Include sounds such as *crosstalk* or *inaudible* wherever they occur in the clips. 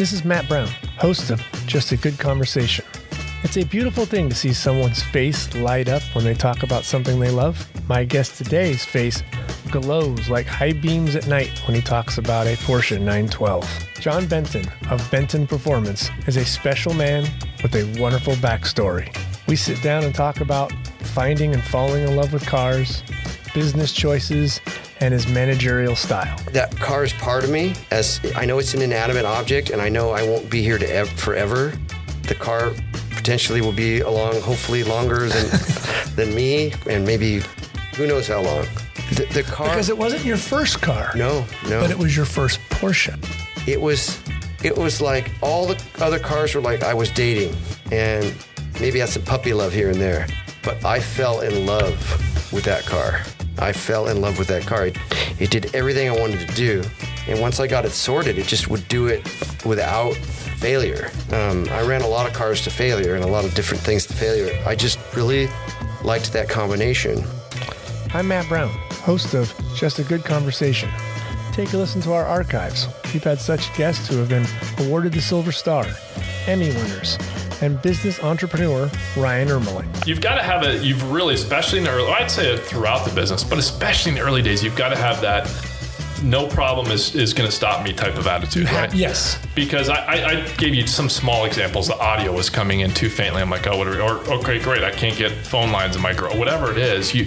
This is Matt Brown, host of Just a Good Conversation. It's a beautiful thing to see someone's face light up when they talk about something they love. My guest today's face glows like high beams at night when he talks about a Porsche 912. John Benton of Benton Performance is a special man with a wonderful backstory. We sit down and talk about finding and falling in love with cars, business choices, and his managerial style. That car is part of me. As I know it's an inanimate object, and I know I won't be here to ev- forever. The car potentially will be along, hopefully longer than *laughs* than me, and maybe who knows how long. The, the car. Because it wasn't your first car. no, no. But it was your first Porsche. it was it was like all the other cars were like I was dating and maybe I had some puppy love here and there. But I fell in love with that car. I fell in love with that car. It, it did everything I wanted to do. And once I got it sorted, it just would do it without failure. Um, I ran a lot of cars to failure and a lot of different things to failure. I just really liked that combination. I'm Matt Brown, host of Just a Good Conversation. Take a listen to our archives. We've had such guests who have been awarded the Silver Star, Emmy winners, and business entrepreneur Ryan Ermeling. You've got to have it. You've really, especially in the early, I'd say throughout the business, but especially in the early days, you've got to have that no problem is, is going to stop me type of attitude, right? Yes. Because I, I, I gave you some small examples. The audio was coming in too faintly. I'm like, oh, whatever. or okay, great. I can't get phone lines in my girl. Whatever it is, you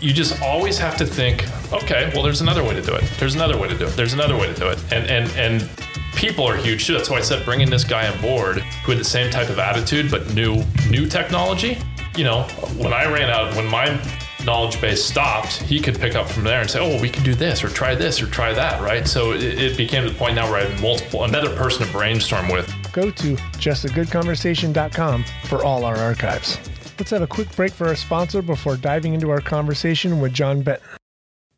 you just always have to think, okay, well, there's another way to do it. There's another way to do it. There's another way to do it. And and and people are huge too. That's why I said bringing this guy on board who had the same type of attitude but new new technology. You know, when I ran out, when my knowledge base stopped, he could pick up from there and say, "Oh, we can do this, or try this, or try that." Right? So it, it became the point now where I had multiple another person to brainstorm with. Go to justagoodconversation.com for all our archives. Let's have a quick break for our sponsor before diving into our conversation with John Benton.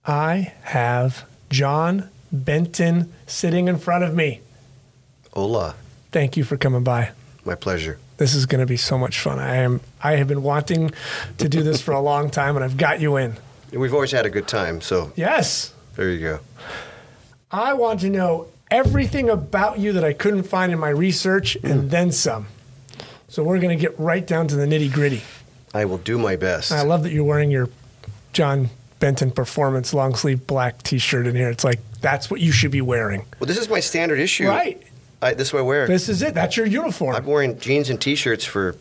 I have John Benton sitting in front of me. Hola, Thank you for coming by. my pleasure. This is going to be so much fun. I am I have been wanting to do this for a long time and I've got you in. We've always had a good time, so Yes. there you go. I want to know everything about you that I couldn't find in my research and hmm. then some. So we're going to get right down to the nitty gritty. I will do my best. I love that you're wearing your John Benton Performance long sleeve black t shirt in here. It's like that's what you should be wearing. Well, this is my standard issue. Right. I, this is what I wear. This is it. That's your uniform. I've been wearing jeans and t-shirts for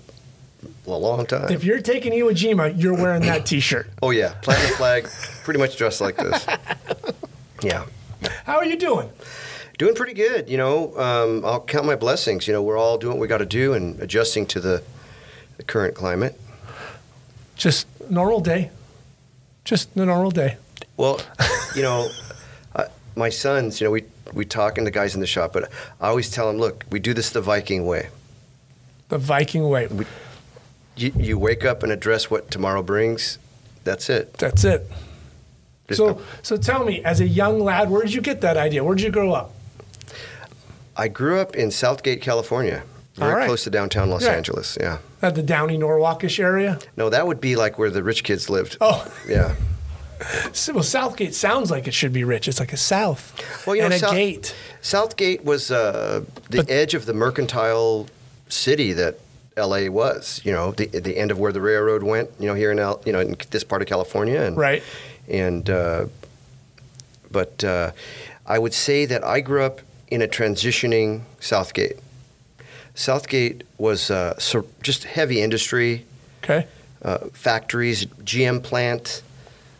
a long time. if you're taking Iwo Jima, you're wearing that *clears throat* t shirt. oh yeah, platinum flag, pretty much dressed like this. *laughs* Yeah, How are you doing? doing pretty good. You know, um, I'll count my blessings. You know, we're all doing what we got to do and adjusting to the, the current climate. Just normal day. Just a normal day. Well, you know, my sons. You know, we we talk and the guys in the shop, but I always tell them, look, we do this the Viking way. The Viking way. You, you wake up and address what tomorrow brings. That's it. That's it. There's So, no- so tell me, as a young lad, where did you get that idea? Where did you grow up? I grew up in Southgate, California, very right. close to downtown Los. Angeles. Yeah. At the Downey Norwalkish area? No, that would be like where the rich kids lived. Oh, Yeah. Well, Southgate sounds like it should be rich. It's like a south Well, you know, and a South- gate. Southgate was uh, the But- edge of the mercantile city that LA was. You know, the the end of where the railroad went. You know, here in L, you know in this part of California, and Right. And uh, but uh, I would say that I grew up in a transitioning Southgate. Southgate was uh, so just heavy industry. Okay. uh, factories, GM plant,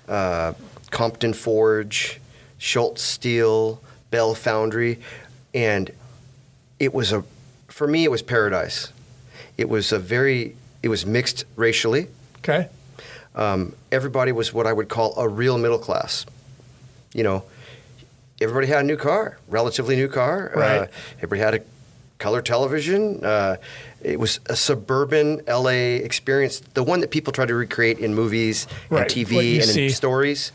uh, Compton Forge, Schultz Steel, Bell Foundry, and it was a, for me, it was paradise. It was a very, it was mixed racially. Okay. Um, everybody was what I would call a real middle class. You know, everybody had a new car, relatively new car. Uh, Right. everybody had a color television. Uh, it was a suburban LA experience, the one that people try to recreate in movies Right, and TV and in stories.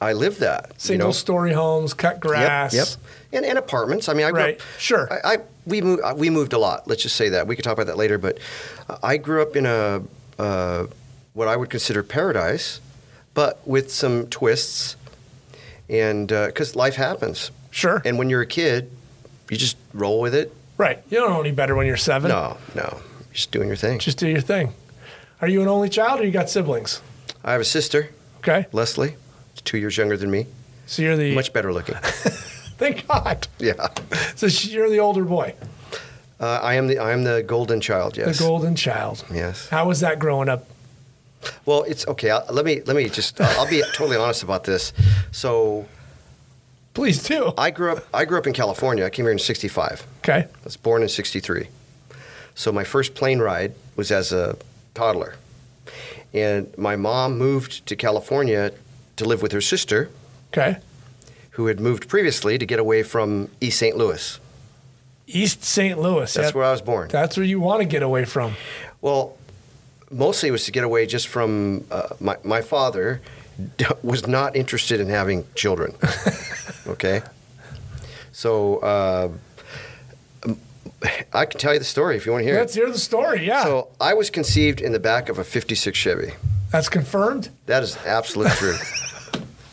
I lived that. you Single know? story homes, cut grass. Yep, yep. And, and apartments. I mean, I grew Right, up. sure. I, I we moved. We moved a lot. Let's just say that. We could talk about that later. But I grew up in a uh, what I would consider paradise, but with some twists, and because life happens. Sure. And when you're a kid, you just roll with it. Right. You don't know any better when you're seven. No, no, you're just doing your thing. Just do your thing. Are you an only child or you got siblings? I have a sister, Okay. Leslie, two years younger than me, So you're the. much better looking. *laughs* Thank God. yeah, So you're the older boy, uh, I am the I am the golden child. Yes, the golden child. Yes. How was that growing up? Well, it's okay. I'll, let me let me just. I'll, I'll be totally honest about this. So Please do. I grew up. I grew up in California. I came here in '65. Okay. I was born in '63. So my first plane ride was as a toddler, and my mom moved to California to live with her sister, Okay. who had moved previously to get away from East St. Louis. East St. Louis. That's where I was born. That's where you want to get away from. Well, mostly it was to get away just from uh, my my father *laughs* was not interested in having children. *laughs* okay, so uh, I can tell you the story if you want to hear Let's it. hear the story. Yeah. So I was conceived in the back of a '56 Chevy. That's confirmed. That is absolute *laughs* true.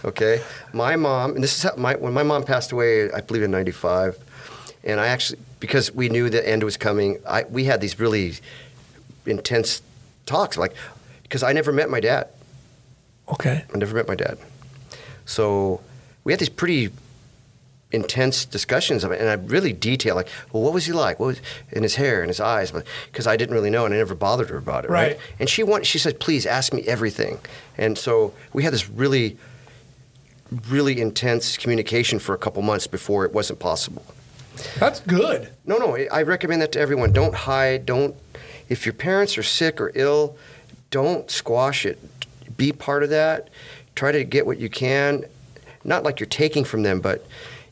Okay, my mom, and this is how my when my mom passed away, I believe in '95, and I actually because we knew the end was coming, I we had these really intense talks, like because I never met my dad. Okay. I never met my dad, so we had these pretty intense discussions of it, and I really detailed like, well, what was he like? What was in his hair and his eyes? Because I didn't really know, and I never bothered her about it. Right. And she wanted, she said, please ask me everything. And so we had this really, really intense communication for a couple months before it wasn't possible. That's good. No, no, I recommend that to everyone. Don't hide. Don't, if your parents are sick or ill, don't squash it. Be part of that. Try to get what you can. Not like you're taking from them, but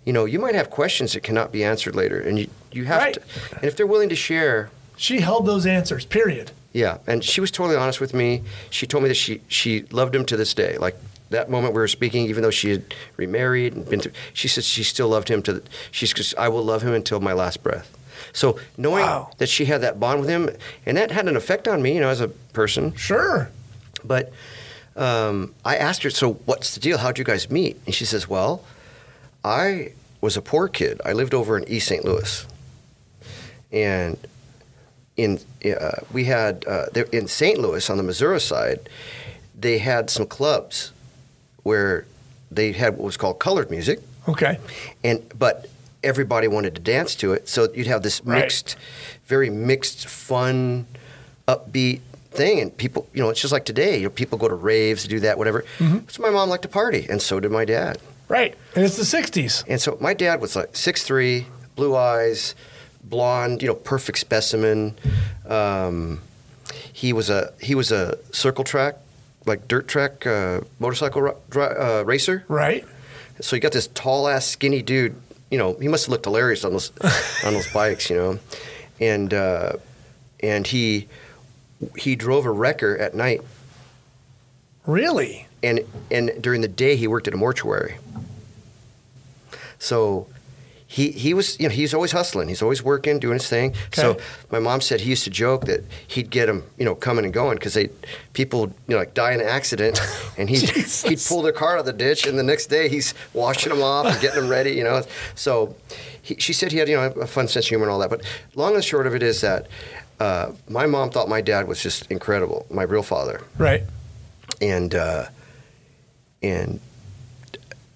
you know, you might have questions that cannot be answered later, and you you have Right. to. And if they're willing to share, She held those answers. Period. yeah. And she was totally honest with me. She told me that she she loved him to this day. Like that moment we were speaking, even though she had remarried and been through, she said she still loved him to. The, she's just, I will love him until my last breath. So knowing Wow. that she had that bond with him, and that had an effect on me, you know, as a person. Sure. But um, I asked her, so what's the deal? How'd you guys meet? And she says, well, I was a poor kid. I lived over in East St. Louis, and in uh, we had uh, there, in St. Louis on the Missouri side, they had some clubs where they had what was called colored music, Okay. and but everybody wanted to dance to it. So you'd have this Right. mixed, very mixed, fun, upbeat thing, and people, you know, it's just like today. You know, people go to raves, do that, whatever. So my mom liked to party, and so did my dad. Right. And it's the 60s. And so my dad was like six three, blue eyes, blonde, you know, perfect specimen. Um, he was a he was a circle track, like dirt track uh, motorcycle uh, racer. Right. So you got this tall ass skinny dude. You know, he must have looked hilarious on those on those bikes. You know, and uh, and he he drove a wrecker at night, Really? and and during the day he worked at a mortuary. So. He, he was you know he's always hustling. He's always working doing his thing. So my mom said he used to joke that he'd get him you know coming and going because they people you know like die in an accident. *laughs* And he'd, he'd pull their car out of the ditch and the next day he's washing them off and getting them ready you know. So he, she said he had you know a fun sense of humor and all that. But long and short of it is that uh, my mom thought my dad was just incredible my real father Right. and uh, and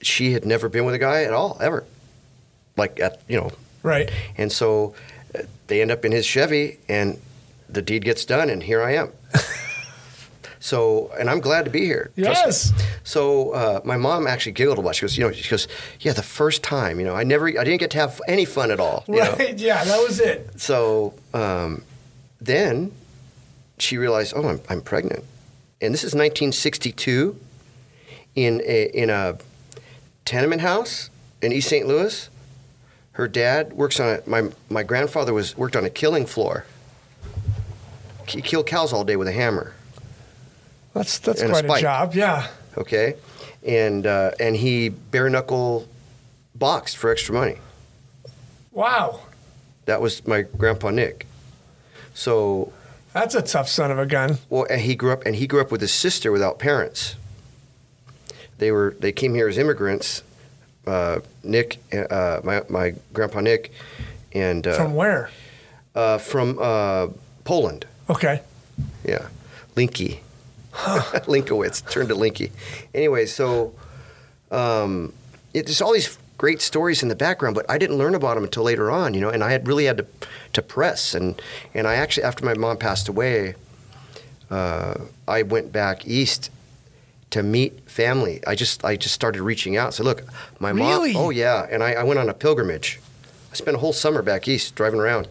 she had never been with a guy at all ever like at you know Right. and so uh, they end up in his Chevy, and the deed gets done, and here I am. *laughs* so, and I'm glad to be here. Yes. So uh, my mom actually giggled a lot. She goes, you know, she goes, yeah, the first time, you know, I never, I didn't get to have any fun at all. You know? Yeah, that was it. So um, then she realized, oh, I'm, I'm pregnant, and this is 1962 in a in a tenement house in East St. Louis. Her dad works on a my my grandfather was worked on a killing floor. He killed cows all day with a hammer. That's that's And a quite a, spike. job. Yeah. Okay, and uh, and he bare knuckle boxed for extra money. Wow. That was my grandpa Nick. So That's a tough son of a gun. Well, and he grew up, and he grew up with his sister without parents. They were they came here as immigrants uh, Nick, uh, my my grandpa Nick, and uh, From where? uh, from uh, Poland. Okay. Yeah, Linky, *laughs* Linkowitz turned to Linky. Anyway, so um, it, there's all these great stories in the background, but I didn't learn about them until later on, you know. And I had really had to to press, and and I actually after my mom passed away, uh, I went back east to meet family. I just I just started reaching out. So look, my Really? mom. Oh yeah, and I, I went on a pilgrimage. I spent a whole summer back east driving around.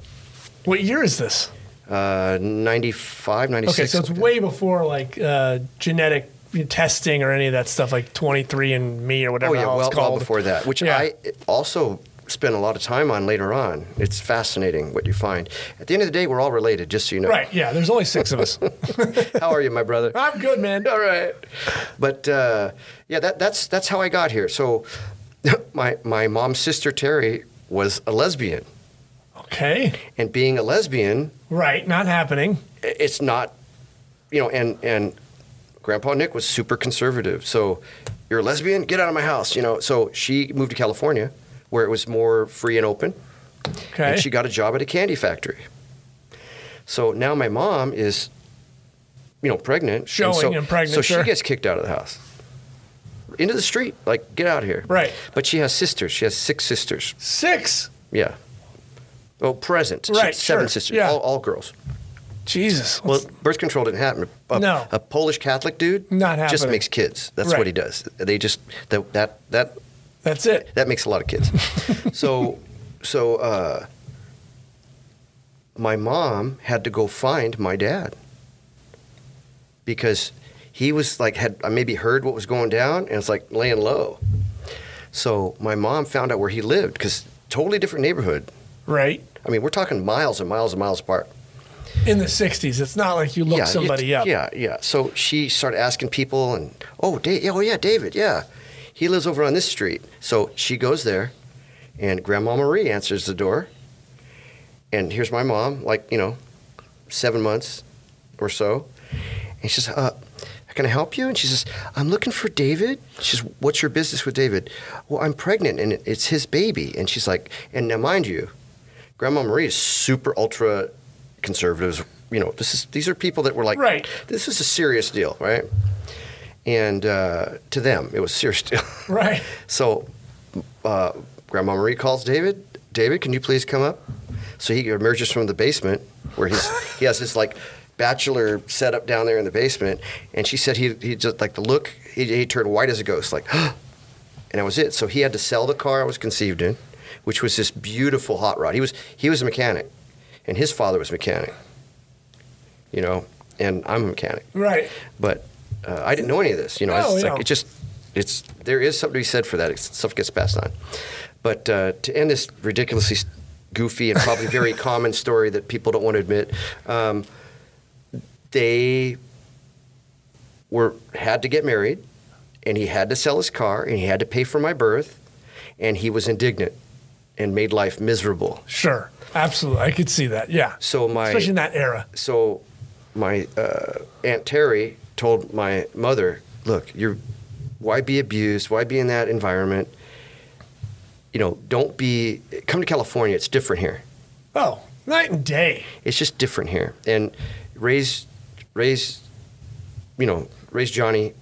What year is this? Uh, 95, 96. Okay, so it's way before like uh, genetic testing or any of that stuff, like 23 and Me or whatever. Oh yeah, well, it's well before that, which Yeah. I also spent a lot of time on later on. It's fascinating what you find. At the end of the day, we're all related, just so you know. Right. Yeah. There's only six of us. *laughs* How are you, my brother? I'm good, man. *laughs* all right. But uh, yeah, that, that's that's how I got here. So *laughs* my my mom's sister Terry was a lesbian, Okay. and being a lesbian, Right. Not happening. it's not, you know, and and Grandpa Nick was super conservative. So you're a lesbian, get out of my house, you know. So she moved to California, where it was more free and open, Okay. and she got a job at a candy factory. So now my mom is, you know, pregnant, Showing so, and pregnant, So sure. she gets kicked out of the house, into the street, like get out of here. Right. But she has sisters. She has six sisters. Six. Yeah. Oh, present. Right, seven sure. sisters. Yeah. All, all girls. Jesus. Well, birth control didn't happen. A, No. a Polish Catholic dude Not happening. just makes kids. That's Right. what he does. They just that that that That's it. that makes a lot of kids. *laughs* so so uh, my mom had to go find my dad because he was like had I maybe heard what was going down and it's like laying low. So my mom found out where he lived because totally different neighborhood. Right. I mean, we're talking miles and miles and miles apart. In the 60s. It's not like you look yeah, somebody up. Yeah, yeah. So she started asking people, and oh, da- oh yeah, David, yeah, he lives over on this street. So she goes there, and Grandma Marie answers the door, and here's my mom, like you know, seven months or so, and she says, uh, "Can I help you?" And she says, "I'm looking for David." She says, "What's your business with David?" Well, I'm pregnant, and it's his baby. And she's like, and now mind you, Grandma Marie is super ultra conservatives. You know, this is these are people that were like, Right. This is a serious deal, right? And uh, to them, it was serious. *laughs* Right. so, uh, Grandma Marie calls David. David, can you please come up? So he emerges from the basement where he's *laughs* he has his like bachelor setup down there in the basement, and she said he he just like the look he, he turned white as a ghost, like, *gasps* and that was it. So he had to sell the car I was conceived in, which was this beautiful hot rod. He was he was a mechanic, and his father was a mechanic. You know, and I'm a mechanic, Right. but uh, I didn't know any of this. You know, No, it's like it just it's there is something to be said for that. It's, stuff gets passed on. But uh, to end this ridiculously goofy and probably very *laughs* common story that people don't want to admit, um, they were had to get married, and he had to sell his car, and he had to pay for my birth, and he was indignant and made life miserable. Sure. Absolutely. I could see that. Yeah. So my Especially in that era. so my uh, aunt Terry told my mother, "Look, you're why be abused? Why be in that environment? You know, don't be. Come to California. It's different here. Oh, night and day. It's just different here. And raise, raise, you know, raise Johnny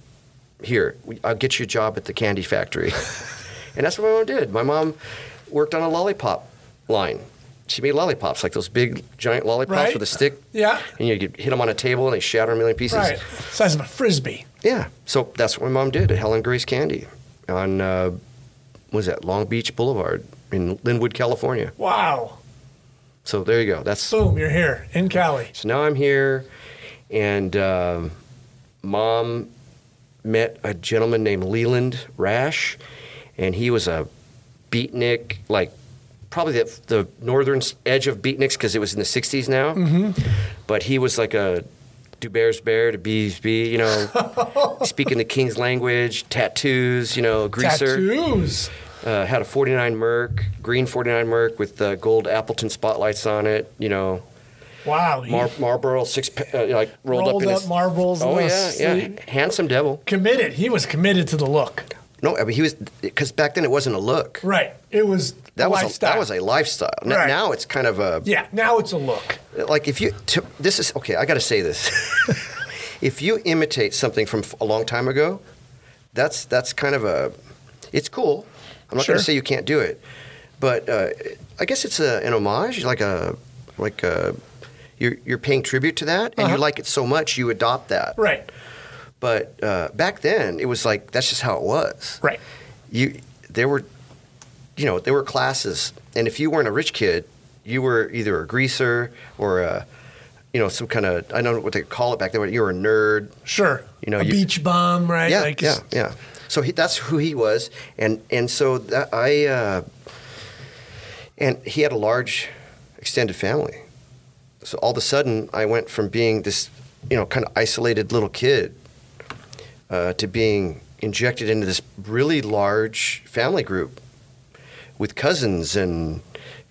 here. I'll get you a job at the candy factory." *laughs* and that's what my mom did. My mom worked on a lollipop line. She made lollipops, like those big, giant lollipops Right. with a stick. Yeah. And you hit them on a table and they shatter a million pieces. Right. Size of a frisbee. Yeah. So that's what my mom did at Helen Grace Candy on, uh, was that, Long Beach Boulevard in Lynwood, California. Wow. So there you go. That's Boom. You're here in Cali. so now I'm here, and um, mom met a gentleman named Leland Rash, and he was a beatnik, like probably the, the northern edge of beatniks because it was in the 60s now. Mm-hmm. But he was like a Du Bear's Bear to Bees Bee, you know, *laughs* speaking the king's language, tattoos, you know, greaser. Tattoos. Uh, had a 49 Merc, green 49 Merc with uh, gold Appleton spotlights on it, you know. Wow. Mar- Marlboro six uh, like rolled, rolled up in up his marbles. Oh the yeah, yeah, handsome devil. Committed. He was committed to the look. No, I mean he was because back then it wasn't a look. Right. It was That a was lifestyle. a, that was a lifestyle. N- Right. Now it's kind of a yeah. Now it's a look. like if you to, this is okay. I got to say this. *laughs* if you imitate something from a long time ago, that's that's kind of a it's cool. I'm not Sure. going to say you can't do it, but uh, I guess it's a, an homage, like a like a you're you're paying tribute to that, and Uh-huh. you like it so much you adopt that. Right. But uh, back then, it was like that's just how it was. Right. You there were, you know, there were classes, and if you weren't a rich kid, you were either a greaser or a, you know, some kind of I don't know what they call it back then. but You were a nerd. Sure. You know, a you- beach bum, right? Yeah, Like, yeah, yeah. So he, that's who he was, and and so that I, uh, and he had a large, extended family. So all of a sudden, I went from being this, you know, kind of isolated little kid, uh, to being injected into this really large family group, with cousins and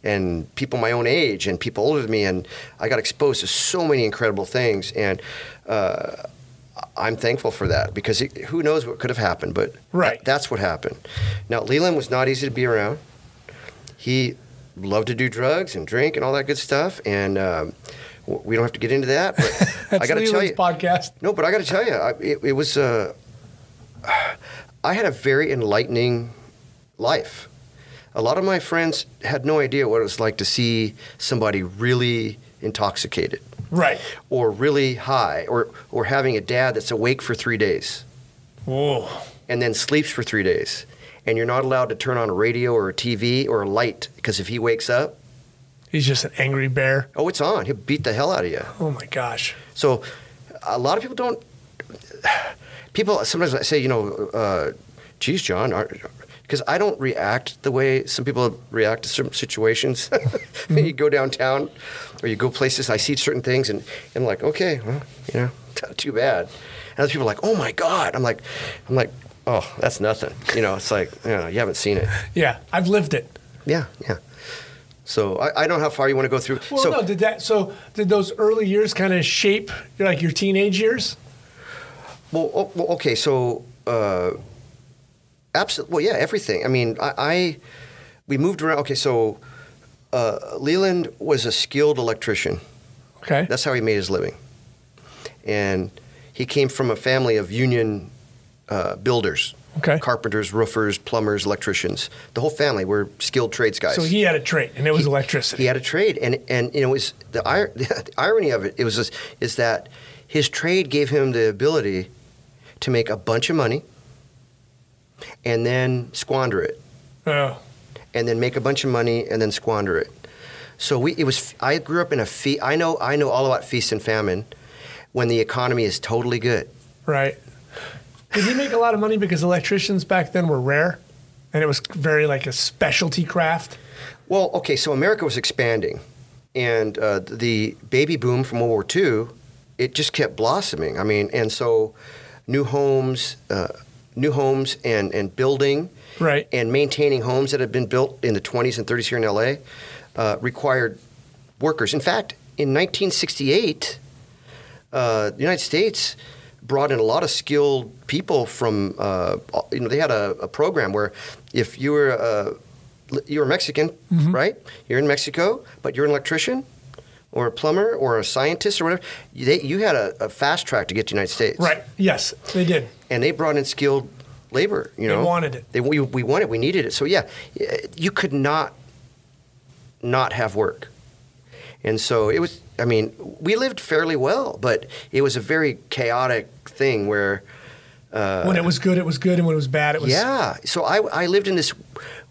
and people my own age and people older than me, and I got exposed to so many incredible things, and. Uh, I'm thankful for that because it, who knows what could have happened, but Right. tha- that's what happened. Now, Leland was not easy to be around. He loved to do drugs and drink and all that good stuff, and um, we don't have to get into that. But *laughs* That's I got to tell Leland's you, podcast. no, but I got to tell you, I, it, it was. Uh, I had a very enlightening life. A lot of my friends had no idea what it was like to see somebody really intoxicated Right. or really high or, or having a dad that's awake for three days Whoa. and then sleeps for three days. And you're not allowed to turn on a radio or a TV or a light because if he wakes up, He's just an angry bear. oh, it's on. He'll beat the hell out of you. Oh my gosh. So a lot of people don't. *sighs* People sometimes I say, you know, uh, geez, John, because I don't react the way some people react to certain situations. *laughs* you go downtown or you go places, I see certain things, and I'm like, okay, well, you know, *laughs* too bad. And other people are like, oh my God. I'm like, I'm like, oh, that's nothing. You know, it's like, you know, you haven't seen it. *laughs* Yeah. I've lived it. Yeah, yeah. So I, I don't know how far you want to go through. Well, so no, did that? So, did those early years kind of shape like your teenage years? Well, well, okay, so uh, absolutely. Well, yeah, everything. I mean, I, I we moved around. Okay, so uh, Leland was a skilled electrician. Okay. That's how he made his living, and he came from a family of union uh, builders. Okay. Carpenters, roofers, plumbers, electricians. The whole family were skilled trades guys. so he had a trade, and it was electricity. He had a trade, and and you know, it was the, ir- *laughs* the irony of it. It was this, is that his trade gave him the ability to make a bunch of money, and then squander it, oh. and then make a bunch of money and then squander it. So we, it was. I grew up in a fe- I know I know all about feast and famine, when the economy is totally good. Right. Did he make a lot of money because electricians back then were rare, and it was very like a specialty craft? Well, okay, so America was expanding, and uh, the baby boom from World War II, it just kept blossoming. I mean, and so new homes, uh, new homes, and and building, Right. and maintaining homes that had been built in the 20s and 30s here in LA, uh, required workers. In fact, in 1968, uh, the United States brought in a lot of skilled people from. Uh, you know, they had a, a program where if you were uh, you were Mexican, right? You're in Mexico, but you're an electrician or a plumber or a scientist or whatever. You, they, you had a, a fast track to get to the United States, Right. Yes, they did. And they brought in skilled labor. You know, They wanted it. They, we, we wanted, it. we needed it. So yeah, you could not not have work. And so it was. I mean, we lived fairly well, but it was a very chaotic thing where. Uh, when it was good, it was good, and when it was bad, it was. yeah. So I, I lived in this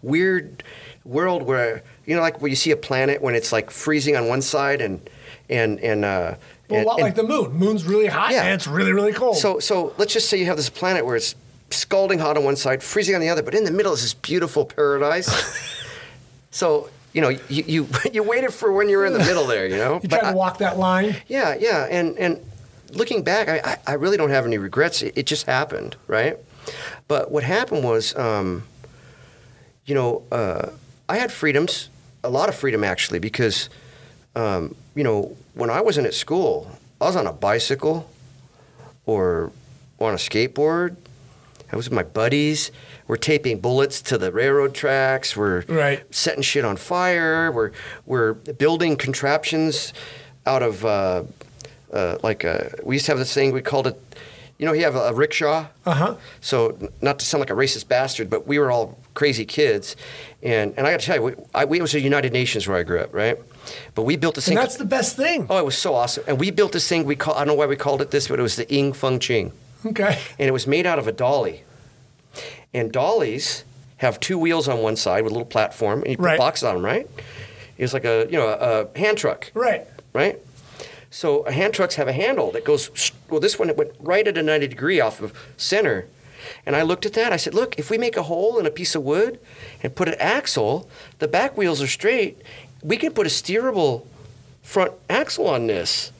weird world where you know, like where you see a planet when it's like freezing on one side and and and. Uh, Well, a lot and- like the moon. Moon's really hot, Yeah. and it's really, really cold. so so let's just say you have this planet where it's scalding hot on one side, freezing on the other, but in the middle is this beautiful paradise. *laughs* so you know you, you *laughs* you waited for when you were in the middle there, you know. you But tried I- to walk that line. yeah, yeah, and and looking back, I, I, I really don't have any regrets. It, it just happened, right? But what happened was, um, you know, uh, I had freedoms, a lot of freedom actually, because, um, you know, when I wasn't at school, I was on a bicycle or on a skateboard. I was with my buddies. We're taping bullets to the railroad tracks. We're Right. setting shit on fire. We're we're building contraptions out of uh, uh, like uh we used to have this thing we called it. You know, you have a, a rickshaw. Uh huh. So, not to sound like a racist bastard, but we were all crazy kids, and and I got to tell you, we, I, we it was a United Nations where I grew up, right? But we built this And thing. that's the best thing. oh, it was so awesome, and we built this thing. We call I don't know why we called it this, but it was the Ing Feng Ching, Okay. and it was made out of a dolly. And dollies have two wheels on one side with a little platform, and you put Right. boxes on them, right? It was like a you know a, a hand truck Right. right? So hand trucks have a handle that goes. Well, this one it went right at a ninety degree off of center, and I looked at that. I said, "Look, if we make a hole in a piece of wood and put an axle, the back wheels are straight. We can put a steerable front axle on this,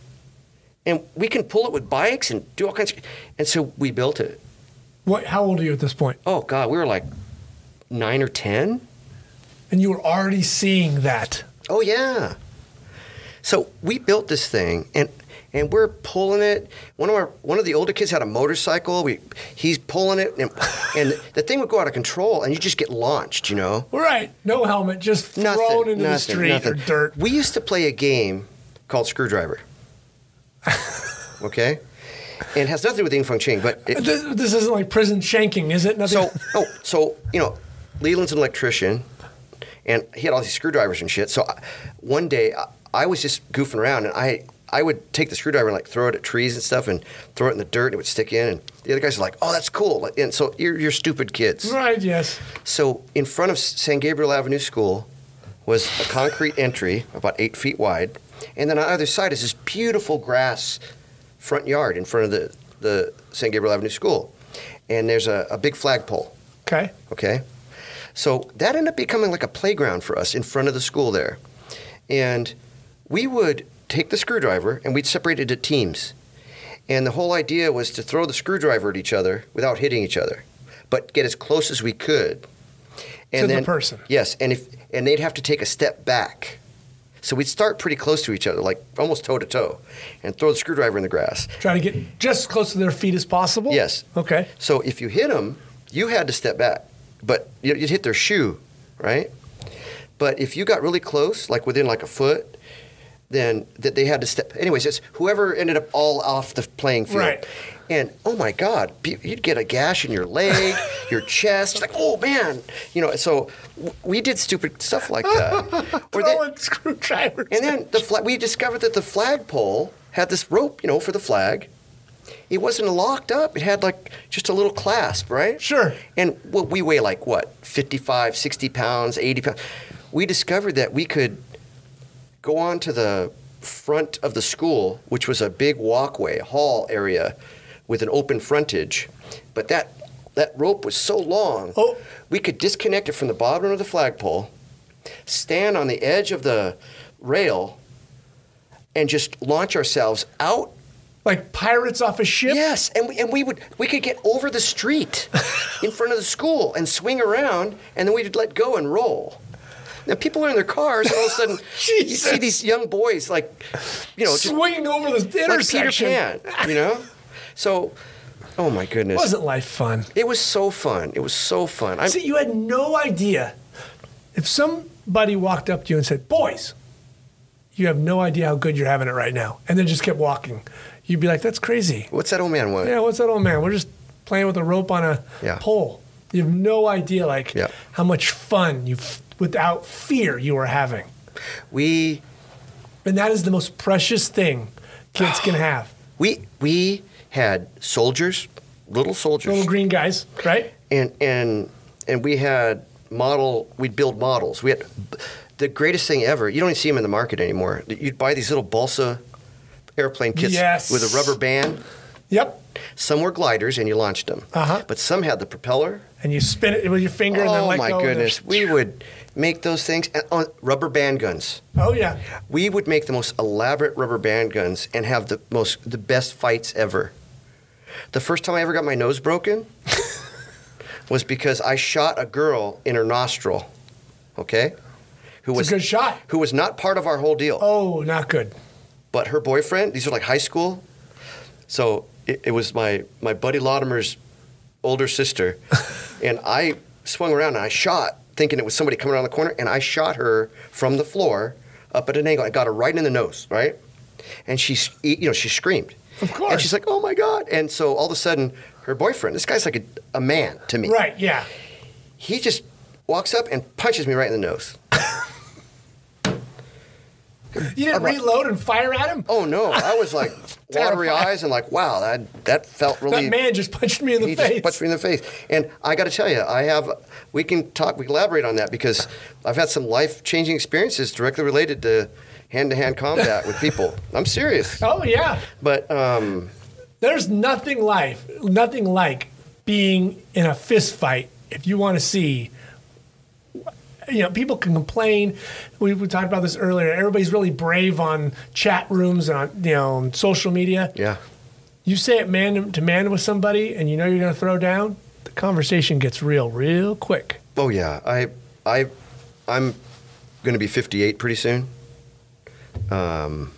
and we can pull it with bikes and do all kinds. Of, and so we built it. What? How old are you at this point? Oh God, we were like nine or ten. And you were already seeing that. Oh yeah. So we built this thing and and we're pulling it. One of our one of the older kids had a motorcycle. We he's pulling it and, and the thing would go out of control and you just get launched, you know. Right. No helmet, just thrown Nothing, into the street nothing. or dirt. We used to play a game called Screwdriver. *laughs* okay? And it has nothing to do with Ing Feng Ching, but it, This, this isn't like prison shanking, is it? Nothing. so, oh, so you know, Leland's an electrician, and he had all these screwdrivers and shit. So I, one day, I, I was just goofing around, and I I would take the screwdriver and like throw it at trees and stuff, and throw it in the dirt, and it would stick in. And the other guys are like, "Oh, that's cool!" And so you're, you're stupid kids. right. Yes. So in front of San Gabriel Avenue School was a concrete entry about eight feet wide, and then on either side is this beautiful grass front yard in front of the the San Gabriel Avenue School, and there's a, a big flagpole. Okay. Okay. So that ended up becoming like a playground for us in front of the school there. And we would take the screwdriver and we'd separate it into teams. And the whole idea was to throw the screwdriver at each other without hitting each other, but get as close as we could. And To the person. Yes, and if and they'd have to take a step back. So we'd start pretty close to each other, like almost toe to toe, and throw the screwdriver in the grass. Try to get just as close to their feet as possible. Yes. Okay. So if you hit them, you had to step back, but you- you'd hit their shoe, right? But if you got really close, like within like a foot, then that they had to step. Anyways, it's whoever ended up all off the playing field. Right. And oh my God, you'd get a gash in your leg, *laughs* your chest. It's like, oh man, you know. So we did stupid stuff like that. *laughs* Or Throwing screwdrivers. and then the flag, we discovered that the flagpole had this rope, you know, for the flag. It wasn't locked up. It had like just a little clasp, right? Sure. And well, we weigh like what, 55, 60 pounds, 80 pounds. We discovered that we could go on to the front of the school, which was a big walkway, hall area with an open frontage. But that that rope was so long, Oh. we could disconnect it from the bottom of the flagpole, stand on the edge of the rail, and just launch ourselves out like pirates off a ship. Yes, and we, and we would we could get over the street *laughs* in front of the school and swing around, and then we'd let go and roll. Now people are in their cars, and all of a sudden *laughs* you see these young boys like, you know, just Swinging over the like Peter. Pan, you know. *laughs* So, oh my goodness, Wasn't life fun? it was so fun. It was so fun. I'm, See, you had no idea. If somebody walked up to you and said, "Boys, you have no idea how good you're having it right now," and then just kept walking, you'd be like, "That's crazy." what's that old man want? Yeah, what's that old man? We're just playing with a rope on a Yeah. pole. You have no idea, like Yeah. how much fun you, f- without fear, you were having, We and that is the most precious thing kids can *sighs* have. we we had soldiers, little soldiers, Little green guys, right? and and and we had model we'd build models we had the greatest thing ever you don't even see them in the market anymore you'd buy these little balsa airplane kits Yes. with a rubber band Yep. some were gliders and you launched them Uh-huh. but some had the propeller And you spin it with your finger and then oh my goodness we would make those things and, uh, rubber band guns Oh yeah. we would make the most elaborate rubber band guns and have the most the best fights ever. The first time I ever got my nose broken *laughs* was because I shot a girl in her nostril. Okay? Who It's was a good shot. who was not part of our whole deal. Oh, not good. But her boyfriend, these are like high school. So it, it was my my buddy Latimer's older sister, *laughs* and I swung around and I shot, thinking it was somebody coming around the corner, and I shot her from the floor up at an angle. I got her right in the nose, right, and she, you know, she screamed. Of course. And she's like, "Oh my god!" And so all of a sudden, her boyfriend, this guy's like a, a man to me. Right. Yeah. He just walks up and punches me right in the nose. *laughs* You didn't reload and fire at him. Oh no! I was like *laughs* watery eyes and like, wow, that that felt really. that man just punched me in the he face. just punched me in the face, and I got to tell you, I have. We can talk. We can elaborate on that because I've had some life changing experiences directly related to hand to hand combat with people. *laughs* I'm serious, oh yeah. but um, There's nothing like nothing like being in a fist fight if you want to see. You know, people can complain. We, we talked about this earlier. Everybody's really brave on chat rooms and on you know on social media. yeah, You say it man to man with somebody, and you know you're going to throw down. The conversation gets real, real quick. oh yeah. I I I'm going to be 58 pretty soon. Um,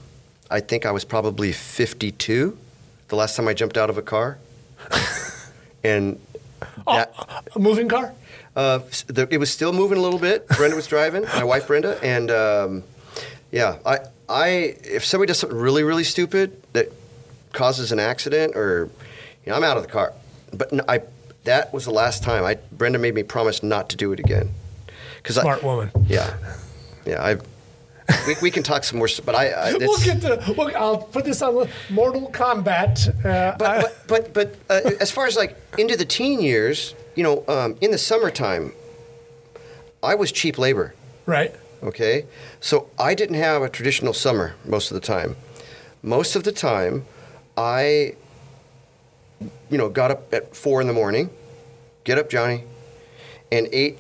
I think I was probably 52 the last time I jumped out of a car, *laughs* and that. A moving car. Uh, the, it was still moving a little bit. Brenda was driving, my wife Brenda, and um, yeah, I, I, if somebody does something really, really stupid that causes an accident, or you know, I'm out of the car. But no, I, that was the last time. I Brenda made me promise not to do it again. Cause Smart I, woman. Yeah, yeah. I, we, we can talk some more, but I, I We'll get to. We'll, I'll put this on Mortal Kombat. Uh, but but but, but uh, as far as like into the teen years, you know, um, in the summertime, I was cheap labor. right. Okay, so I didn't have a traditional summer most of the time. Most of the time, I, you know, got up at four in the morning, get up, Johnny, and ate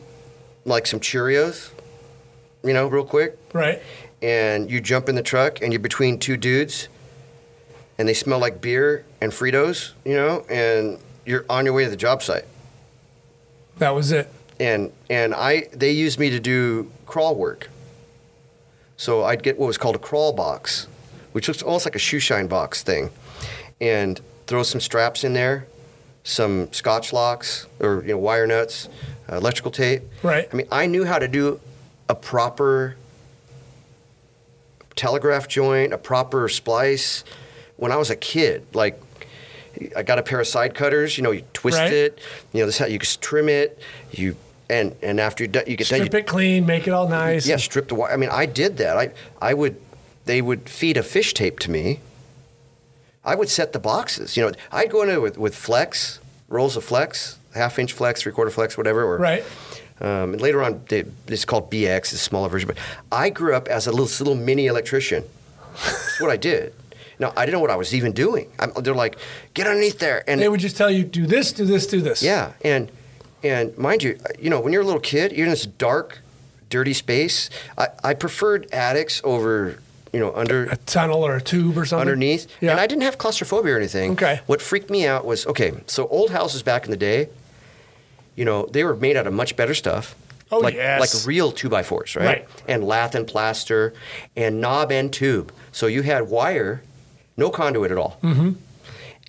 like some Cheerios, you know, real quick, Right. and you jump in the truck and you're between two dudes and they smell like beer and Fritos, you know, and you're on your way to the job site. That was it. And and I they used me to do crawl work. So I'd get what was called a crawl box, which looks almost like a shoe shine box thing. And throw some straps in there, some scotch locks or you know wire nuts, uh, electrical tape. Right. I mean, I knew how to do a proper telegraph joint, a proper splice when I was a kid. Like, I got a pair of side cutters. You know, you twist Right. it. You know, this is how you just trim it. You and and after you done, you get done. Strip You, it clean, make it all nice. yeah, strip the wire. I mean, I did that. I I would. They would feed a fish tape to me. I would set the boxes. You know, I'd go in there with, with flex rolls of flex, half inch flex, three quarter flex, whatever. Or, Right. um, and later on, they, it's called BX, it's a smaller version. But I grew up as a little, little mini electrician. That's what I did. Now, I didn't know what I was even doing. I'm, they're like, get underneath there. And They would just tell you, do this, do this, do this. yeah, and and mind you, uh, you know, when you're a little kid, you're in this dark, dirty space. I, I preferred attics over, you know, under A tunnel or a tube or something. underneath. Yeah. And I didn't have claustrophobia or anything. Okay. What freaked me out was okay, so old houses back in the day, you know, they were made out of much better stuff. Oh, like, yes. Like real two by fours, right? Right. And lath and plaster and knob and tube. So you had wire, no conduit at all. Mm-hmm.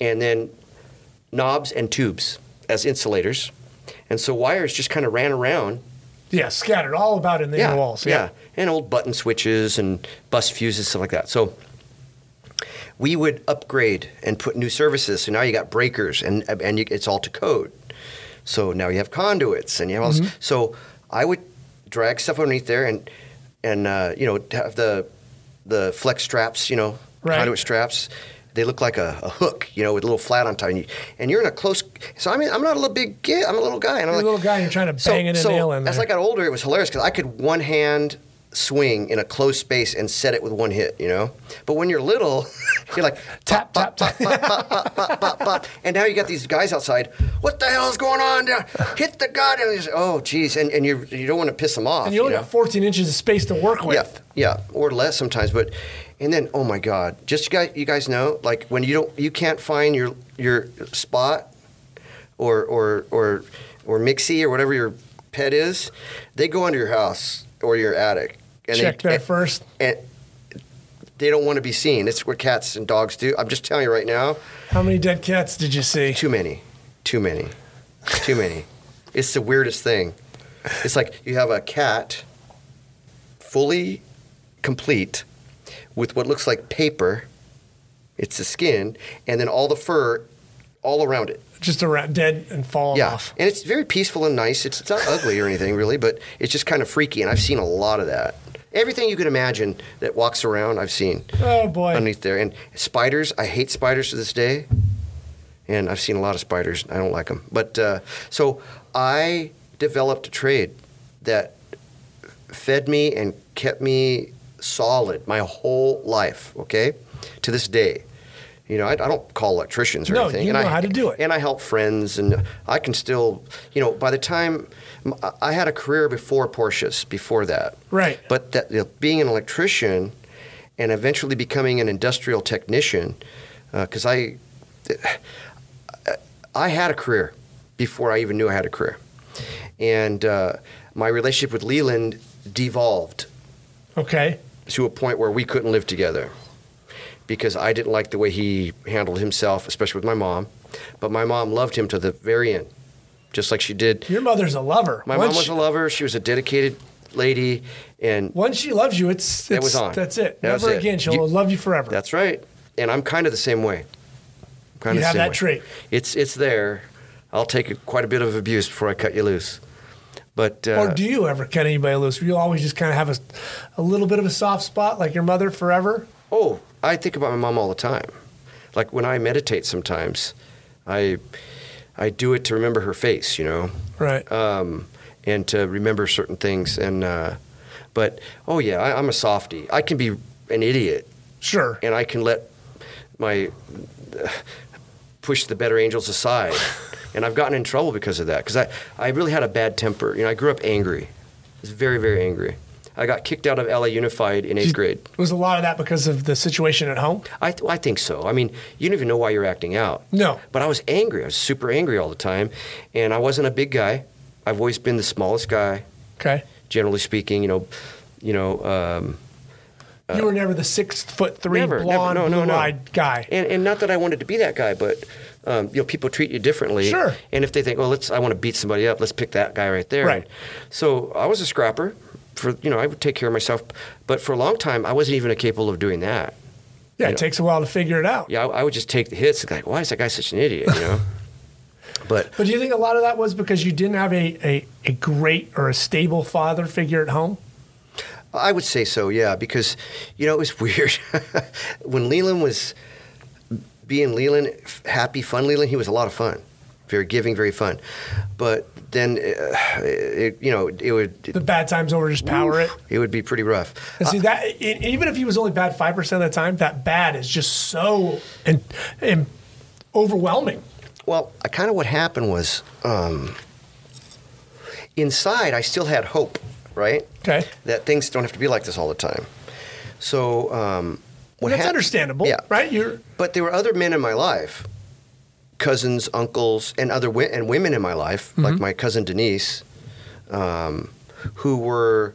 And then knobs and tubes as insulators. And so wires just kind of ran around Yeah, scattered all about in the inner walls. yeah. And old button switches and bus fuses, stuff like that. So we would upgrade and put new services. So now you got breakers and and you, it's all to code. So now you have conduits and you have all Mm-hmm. this. So I would drag stuff underneath there and and uh, you know have the the flex straps, you know, Right. conduit straps. They look like a, a hook, you know, with a little flat on top. And, you, and you're in a close. So I mean, I'm not a little big kid. I'm a little guy. And I'm You're a little guy, and you're trying to so, bang it in so nail in as there. I got older, it was hilarious because I could one hand swing in a closed space and set it with one hit, you know. But when you're little, *laughs* you're like *laughs* Tap, tap, tap. bop, bop, bop. and now you got these guys outside. What the hell is going on? down? *laughs* Hit the! And he's, oh, geez, and and you you don't want to piss them off. And you only know? got 14 inches of space to work with. Yeah, yeah, or less sometimes. But and then oh my God, just you guys, you guys know, like when you don't, you can't find your your spot, or or or or mixie or whatever your pet is, they go under your house or your attic and Check they, there and, first. and they don't want to be seen. It's what cats and dogs do. I'm just telling you right now, How many dead cats did you see? too many, too many. Too many. *laughs* It's the weirdest thing. It's like you have a cat fully complete with what looks like paper. It's the skin, and then all the fur all around it. Just around dead and falling Yeah, off. and it's very peaceful and nice. It's, it's not ugly or anything really, but it's just kind of freaky, and I've seen a lot of that. Everything you can imagine that walks around, I've seen Oh boy. underneath there. And spiders, I hate spiders to this day, and I've seen a lot of spiders. I don't like them. But uh, so I developed a trade that fed me and kept me solid my whole life. Okay, to this day. You know, I, I don't call electricians or No, anything. you and know I, how to do it. And I help friends, and I can still, you know, by the time I had a career before Porsches, before that. Right. But that you know, being an electrician and eventually becoming an industrial technician, because I, I had a career before I even knew I had a career, and uh, my relationship with Leland devolved Okay. To a point where we couldn't live together because I didn't like the way he handled himself, especially with my mom. But my mom loved him to the very end, just like she did. Your mother's a lover. My Once mom was she- a lover. She was a dedicated lady, and Once she loves you, it's, it's was on. That's it. That Never it. again. She'll You- love you forever. that's right. And I'm kind of the same way. Kind You of have that way. trait. It's it's there. I'll take a, quite a bit of abuse before I cut you loose. But uh, or do you ever cut anybody loose? You always just kind of have a, a little bit of a soft spot, like your mother forever? Oh, I think about my mom all the time. Like when I meditate sometimes, I I do it to remember her face, you know, Right. um, and to remember certain things. And uh, but oh yeah, I, I'm a softie. I can be an idiot, sure. and I can let my uh, push the better angels aside. *laughs* and I've gotten in trouble because of that because I, I really had a bad temper. You know, I grew up angry. I was very very angry. I got kicked out of LA Unified in eighth grade. Was a lot of that because of the situation at home? I, th- I think so. I mean, you don't even know why you're acting out. No. But I was angry. I was super angry all the time. And I wasn't a big guy. I've always been the smallest guy, Okay. generally speaking. You know, you know, um, you were never the six foot three never, never. blonde, No, no, no. blue-eyed guy. and, and not that I wanted to be that guy, but um, you know, people treat you differently. Sure. And if they think, well, let's, I want to beat somebody up, let's pick that guy right there. Right. So I was a scrapper. For you know, I would take care of myself. But for a long time, I wasn't even capable of doing that. yeah, you it know. takes a while to figure it out. Yeah, I, I would just take the hits and like, why is that guy such an idiot? You know. *laughs* but But do you think a lot of that was because you didn't have a, a, a great or a stable father figure at home? I would say so, yeah, because you know it was *laughs* weird when Leland was being Leland, happy, fun Leland. He was a lot of fun, very giving, very fun. But then, uh, it, you know, it would The bad times over, just power it. it would be pretty rough. And see that e- even if he was only bad five percent of the time, that bad is just so and, and overwhelming. Well, kind of what happened was um, inside I still had hope, right? Okay. That things don't have to be like this all the time. So um, what That's understandable, Yeah. right? You're But there were other men in my life, cousins, uncles, and other wi- and women in my life, Mm-hmm. like my cousin Denise, um, who were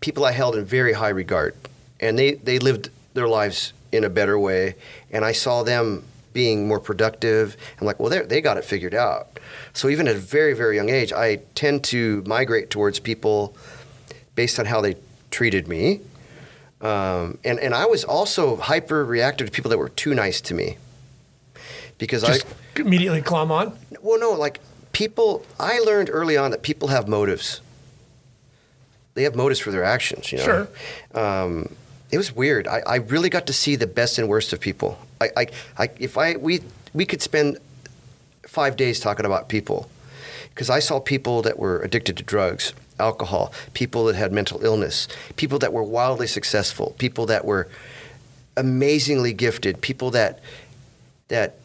people I held in very high regard, and they they lived their lives in a better way, and I saw them being more productive. I'm like, well, they they got it figured out. So even at a very very young age, I tend to migrate towards people based on how they treated me. Um, and, and I was also hyper reactive to people that were too nice to me. Because just I, immediately climb on. well, no, like people, I learned early on that people have motives. They have motives for their actions, you know? Sure. Um, it was weird. I, I really got to see the best and worst of people. I, I, I, if I, we, we could spend five days talking about people because I saw people that were addicted to drugs, alcohol, people that had mental illness, people that were wildly successful, people that were amazingly gifted, people that that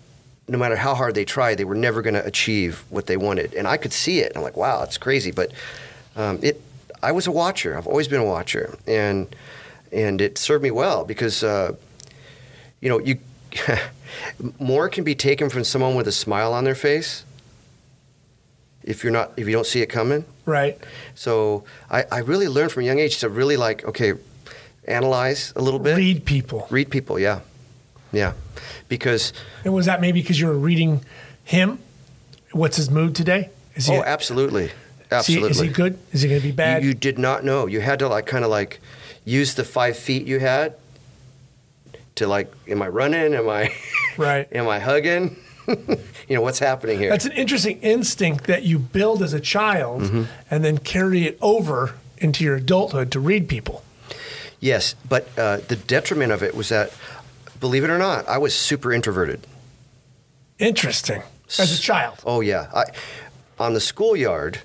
no matter how hard they tried, they were never going to achieve what they wanted. And I could see it. I'm like, wow, it's crazy. But um, it, I was a watcher. I've always been a watcher, and and it served me well because uh, you know you *laughs* more can be taken from someone with a smile on their face if you're not if you don't see it coming. Right. So I, I really learned from a young age to really like okay, analyze a little bit, Read people. read people. Yeah, yeah, because And was that maybe because you were reading him? What's his mood today? Is he, Oh, absolutely, is he, absolutely. is he good? Is he going to be bad? You, you did not know. You had to like kind of like use the five feet you had to like, am I running? Am I, right. *laughs* am I hugging? *laughs* you know what's happening here? That's an interesting instinct that you build as a child Mm-hmm. and then carry it over into your adulthood to read people. yes, but uh, the detriment of it was that, believe it or not, I was super introverted. Interesting. As a child. Oh yeah, I, on the schoolyard,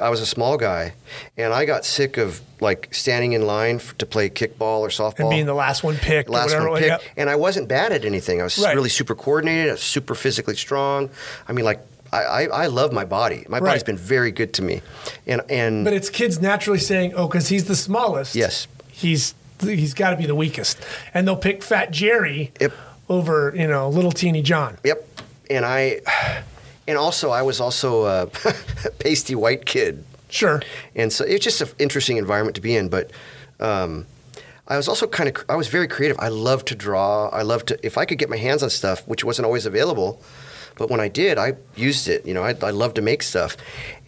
I was a small guy, and I got sick of like standing in line f- to play kickball or softball. And being the last one picked. or last whatever. one picked, and I wasn't bad at anything. I was Right. really super coordinated. I was super physically strong. I mean, like I, I, I love my body. My body's been very good to me, and and But it's kids naturally saying, "Oh, because he's the smallest. Yes. he's he's got to be the weakest," and they'll pick Fat Jerry Yep. over you know little teeny John. yep, and I, and also I was also a *laughs* pasty white kid. Sure. and so it's just an interesting environment to be in. But um, I was also kind of I was very creative. I loved to draw. I loved to if I could get my hands on stuff, which wasn't always available, but when I did, I used it. You know, I, I love to make stuff,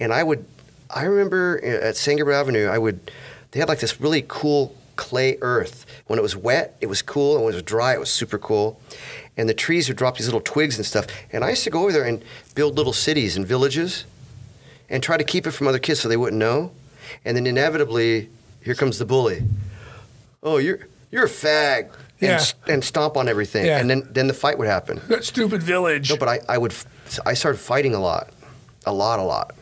and I would. I remember at Sangerville Avenue, I would. They had like this really cool clay earth. When it was wet, it was cool, and when it was dry, it was super cool. And the trees would drop these little twigs and stuff. And I used to go over there and build little cities and villages and try to keep it from other kids so they wouldn't know. And then inevitably, here comes the bully. Oh, you're you're a fag. And, Yeah. s- and stomp on everything. Yeah. And then, then the fight would happen. That stupid village. No, but I, I would I started fighting a lot, a lot, a lot,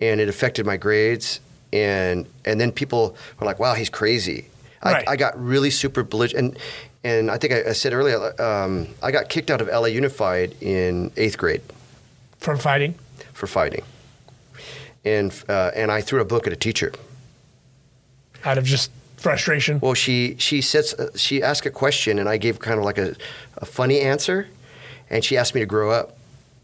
and it affected my grades. And and then people were like, "Wow, he's crazy." Right. I, I got really super belligerent, and and I think I, I said earlier, um, I got kicked out of LA Unified in eighth grade from fighting. for fighting, and uh, and I threw a book at a teacher. out of just frustration. Well, she she says she asked a question, and I gave kind of like a, a funny answer, and she asked me to grow up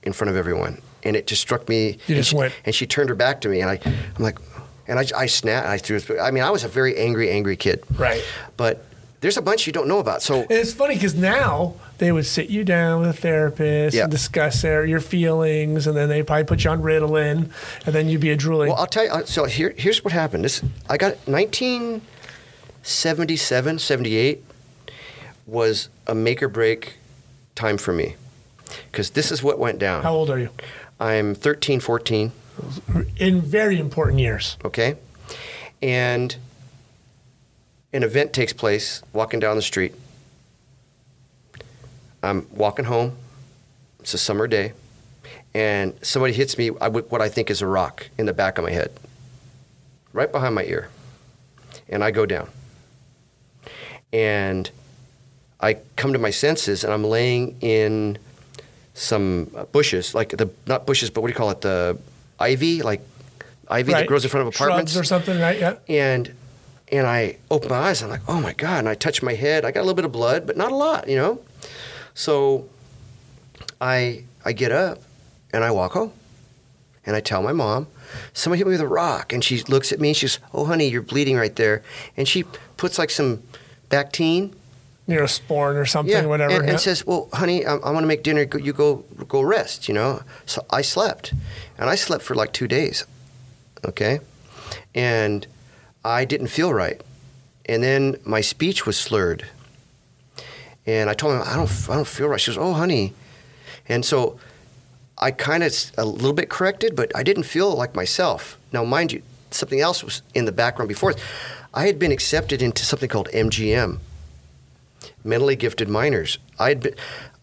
in front of everyone, and it just struck me. You and just she, went- and she turned her back to me, and I I'm like, and I I snapped, I threw. I mean, I was a very angry, angry kid. Right. But there's a bunch you don't know about. So And it's funny because now they would sit you down with a therapist Yeah. and discuss their, your feelings, and then they probably put you on Ritalin, and then you'd be a drooling. Well, I'll tell you. uh, So here, here's what happened. This I got 1977, 78 was a make or break time for me because this is what went down. How old are you? I'm 13, 14. In very important years. Okay, and an event takes place. Walking down the street. I'm walking home. It's a summer day, and somebody hits me with what I think is a rock in the back of my head, right behind my ear, and I go down. And I come to my senses, and I'm laying in some uh, bushes, like the not bushes, but what do you call it? The ivy, like ivy that grows in front of apartments Shrubs or something, right? Yeah. and and I open my eyes. I'm like, oh my god! And I touch my head. I got a little bit of blood, but not a lot, you know. So I I get up and I walk home, and I tell my mom, somebody hit me with a rock, and she looks at me. And she's, oh honey, you're bleeding right there, and she puts like some Bactine, Neosporin or something, yeah, whatever. and, yeah. and says, well honey, I'm, I'm gonna make dinner. Go- You go go rest, you know. So I slept, and I slept for like two days, okay, and I didn't feel right, and then my speech was slurred, and I told him I don't I don't feel right. She goes, oh honey, and so I kind of a little bit corrected, but I didn't feel like myself. Now, mind you, something else was in the background before. I had been accepted into something called MGM, mentally gifted minors. I had been,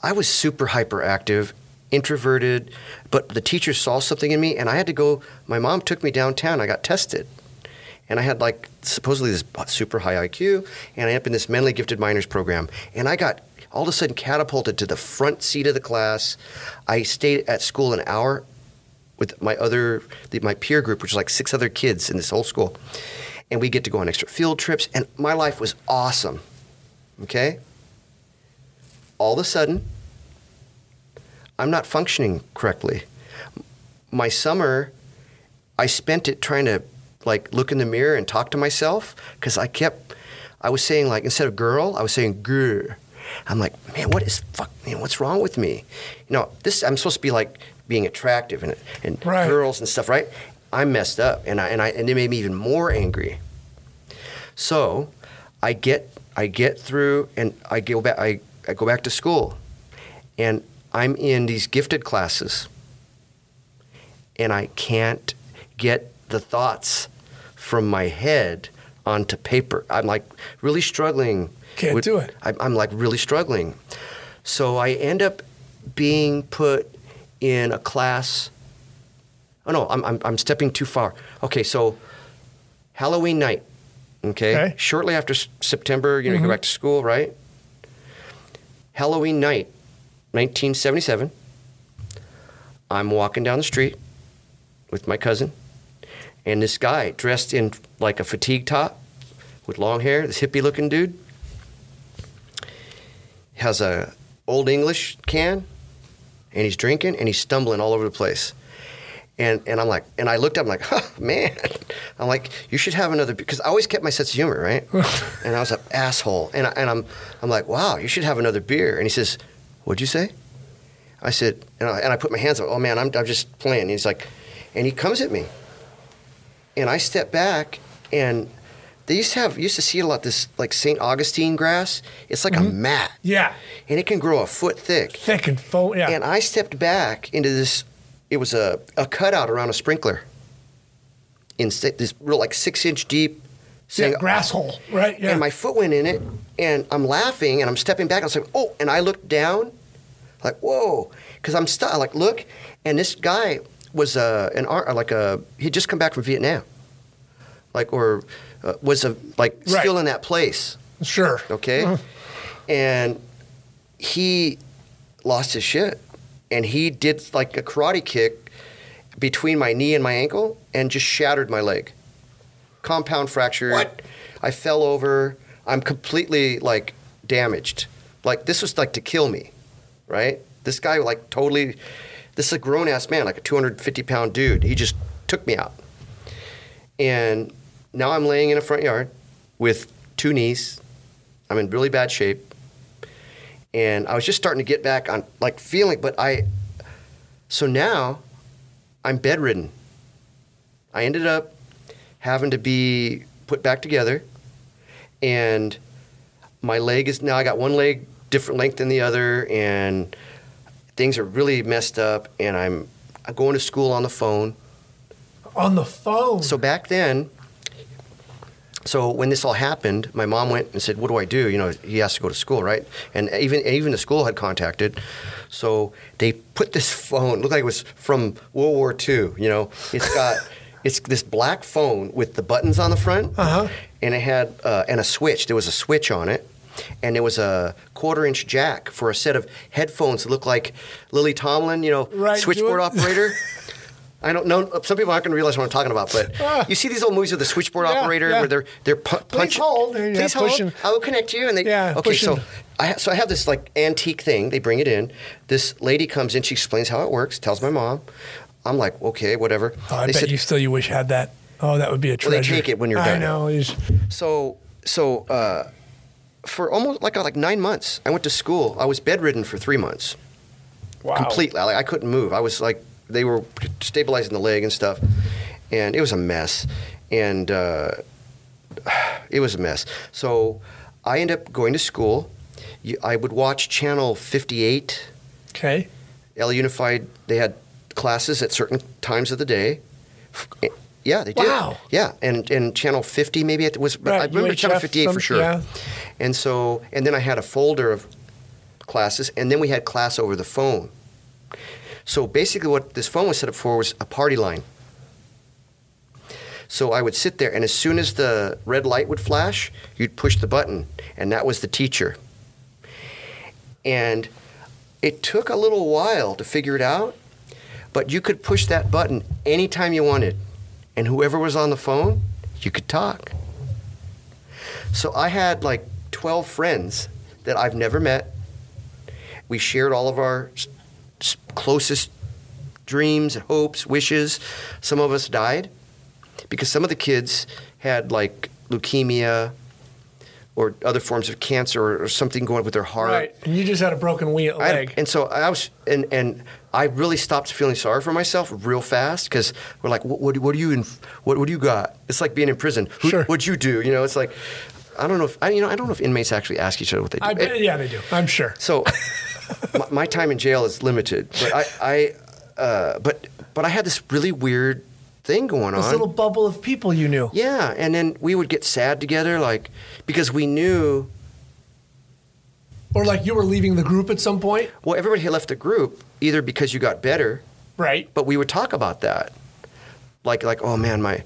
I was super hyperactive, introverted, but the teacher saw something in me, and I had to go. My mom took me downtown. I got tested, and I had like supposedly this super high IQ, and I ended up in this mentally gifted minors program, and I got all of a sudden catapulted to the front seat of the class. I stayed at school an hour with my other the, my peer group, which was like six other kids in this whole school, and we get to go on extra field trips, and my life was awesome. Okay. All of a sudden, I'm not functioning correctly. My summer, I spent it trying to like look in the mirror and talk to myself because I kept, I was saying like instead of girl, I was saying grr. I'm like, man, what is fuck? Man, what's wrong with me? You know, this I'm supposed to be like being attractive and, and Right. girls and stuff, right? I'm messed up, and I, and I and it made me even more angry. So, I get I get through, and I go back I, I go back to school, and I'm in these gifted classes, and I can't get the thoughts from my head onto paper. I'm like really struggling. Can't do it. I'm, I'm like really struggling. So I end up being put in a class. Oh no, I'm, I'm, I'm stepping too far. Okay, so Halloween night. Okay. Okay. Shortly after S- September, you know, you go mm-hmm. back to school, right? Halloween night, 1977. I'm walking down the street with my cousin, and this guy dressed in like a fatigue top with long hair, this hippie looking dude, has a old English can, and he's drinking and he's stumbling all over the place. And, and I'm like, and I looked up, I'm like, *laughs* huh, man. *laughs* I'm like, you should have another, because I always kept my sense of humor, right? *laughs* and I was an asshole. And, I, and I'm, I'm like, wow, you should have another beer. And he says, what'd you say? I said, and I, and I put my hands up, oh man, I'm, I'm just playing. And he's like, and he comes at me. And I step back, and they used to have, used to see a lot this like St. Augustine grass. It's like a mm-hmm. mat. Yeah. And it can grow a foot thick. Thick and full. Yeah. And I stepped back into this. It was a, a cutout around a sprinkler. In this real like six inch deep. yeah, grass hole. Right. Yeah. And my foot went in it, and I'm laughing, and I'm stepping back. And I was like, oh, and I looked down, like whoa, because I'm stuck. Like look, and this guy was uh, an art like a he'd just come back from Vietnam, like or uh, was a like Right. still in that place sure. okay? And he lost his shit. And he did like a karate kick between my knee and my ankle and just shattered my leg. Compound fracture. What? I fell over. I'm completely like damaged. Like this was like to kill me, right? This guy like totally. This is a grown ass man, like a 250 pound dude. He just took me out. And now I'm laying in a front yard with two knees. I'm in really bad shape. And I was just starting to get back on, like, feeling, but I, so now I'm bedridden. I ended up having to be put back together. And my leg is now, I got one leg different length than the other. And things are really messed up. And I'm, I'm going to school on the phone. On the phone. So back then, so when this all happened, my mom went and said, "What do I do?" You know, he has to go to school, right? And even even the school had contacted, so they put this *laughs* phone. Looked like it was from World War II. You know, it's got *laughs* it's this black phone with the buttons on the front, Uh-huh. and it had uh, and a switch. There was a switch on it. And it was a quarter inch jack for a set of headphones that looked like Lily Tomlin, you know, Right, switchboard operator. *laughs* I don't know. Some people aren't going to realize what I'm talking about, but Ah. you see these old movies with the switchboard Yeah, operator yeah. where they're they're pu- punching. hold, and yeah, Please hold. pushing. I will connect you. And they Yeah, okay. So. I ha- so I have this like antique thing. They bring it in. This lady comes in. She explains how it works. Tells my mom. I'm like, okay, whatever. Oh, I they bet said you still you wish you had that. Oh, that would be a Well, they take it when you're done. I know. so so uh, for almost like like nine months, I went to school. I was bedridden for three months. Wow. completely. Like I couldn't move. I was like they were stabilizing the leg and stuff, and it was a mess. And uh, *sighs* it was a mess. So I ended up going to school. I would watch Channel 58, Okay. L Unified. They had classes at certain times of the day. Yeah, they did. Wow. Yeah, and and Channel 50 maybe it was. Right, I remember UHF, Channel 58 for sure. yeah. And so, and then I had a folder of classes, and then we had class over the phone. So basically, what this phone was set up for was a party line. So I would sit there, and as soon as the red light would flash, you'd push the button, and that was the teacher. And it took a little while to figure it out, but you could push that button anytime you wanted, and whoever was on the phone, you could talk. So I had like 12 friends that I've never met. We shared all of our closest dreams, hopes, wishes. Some of us died because some of the kids had like leukemia or other forms of cancer or, or something going with their heart. Right. And you just had a broken wheel I leg. and so I was, and and I really stopped feeling sorry for myself real fast because we're like, what, what, what do you, in, what, what do you got? It's like being in prison. Who, Sure. What'd you do? You know, it's like, I don't know if I, you know, I don't know if inmates actually ask each other what they do. I It- yeah, they do. I'm sure. so *laughs* my, my time in jail is limited, but I, I uh, but but I had this really weird thing going This on. This little bubble of people you knew. yeah, and then we would get sad together, like because we knew. Or like you were leaving the group at some point. Well, everybody had left the group either because you got better, Right. but we would talk about that, like like oh man, my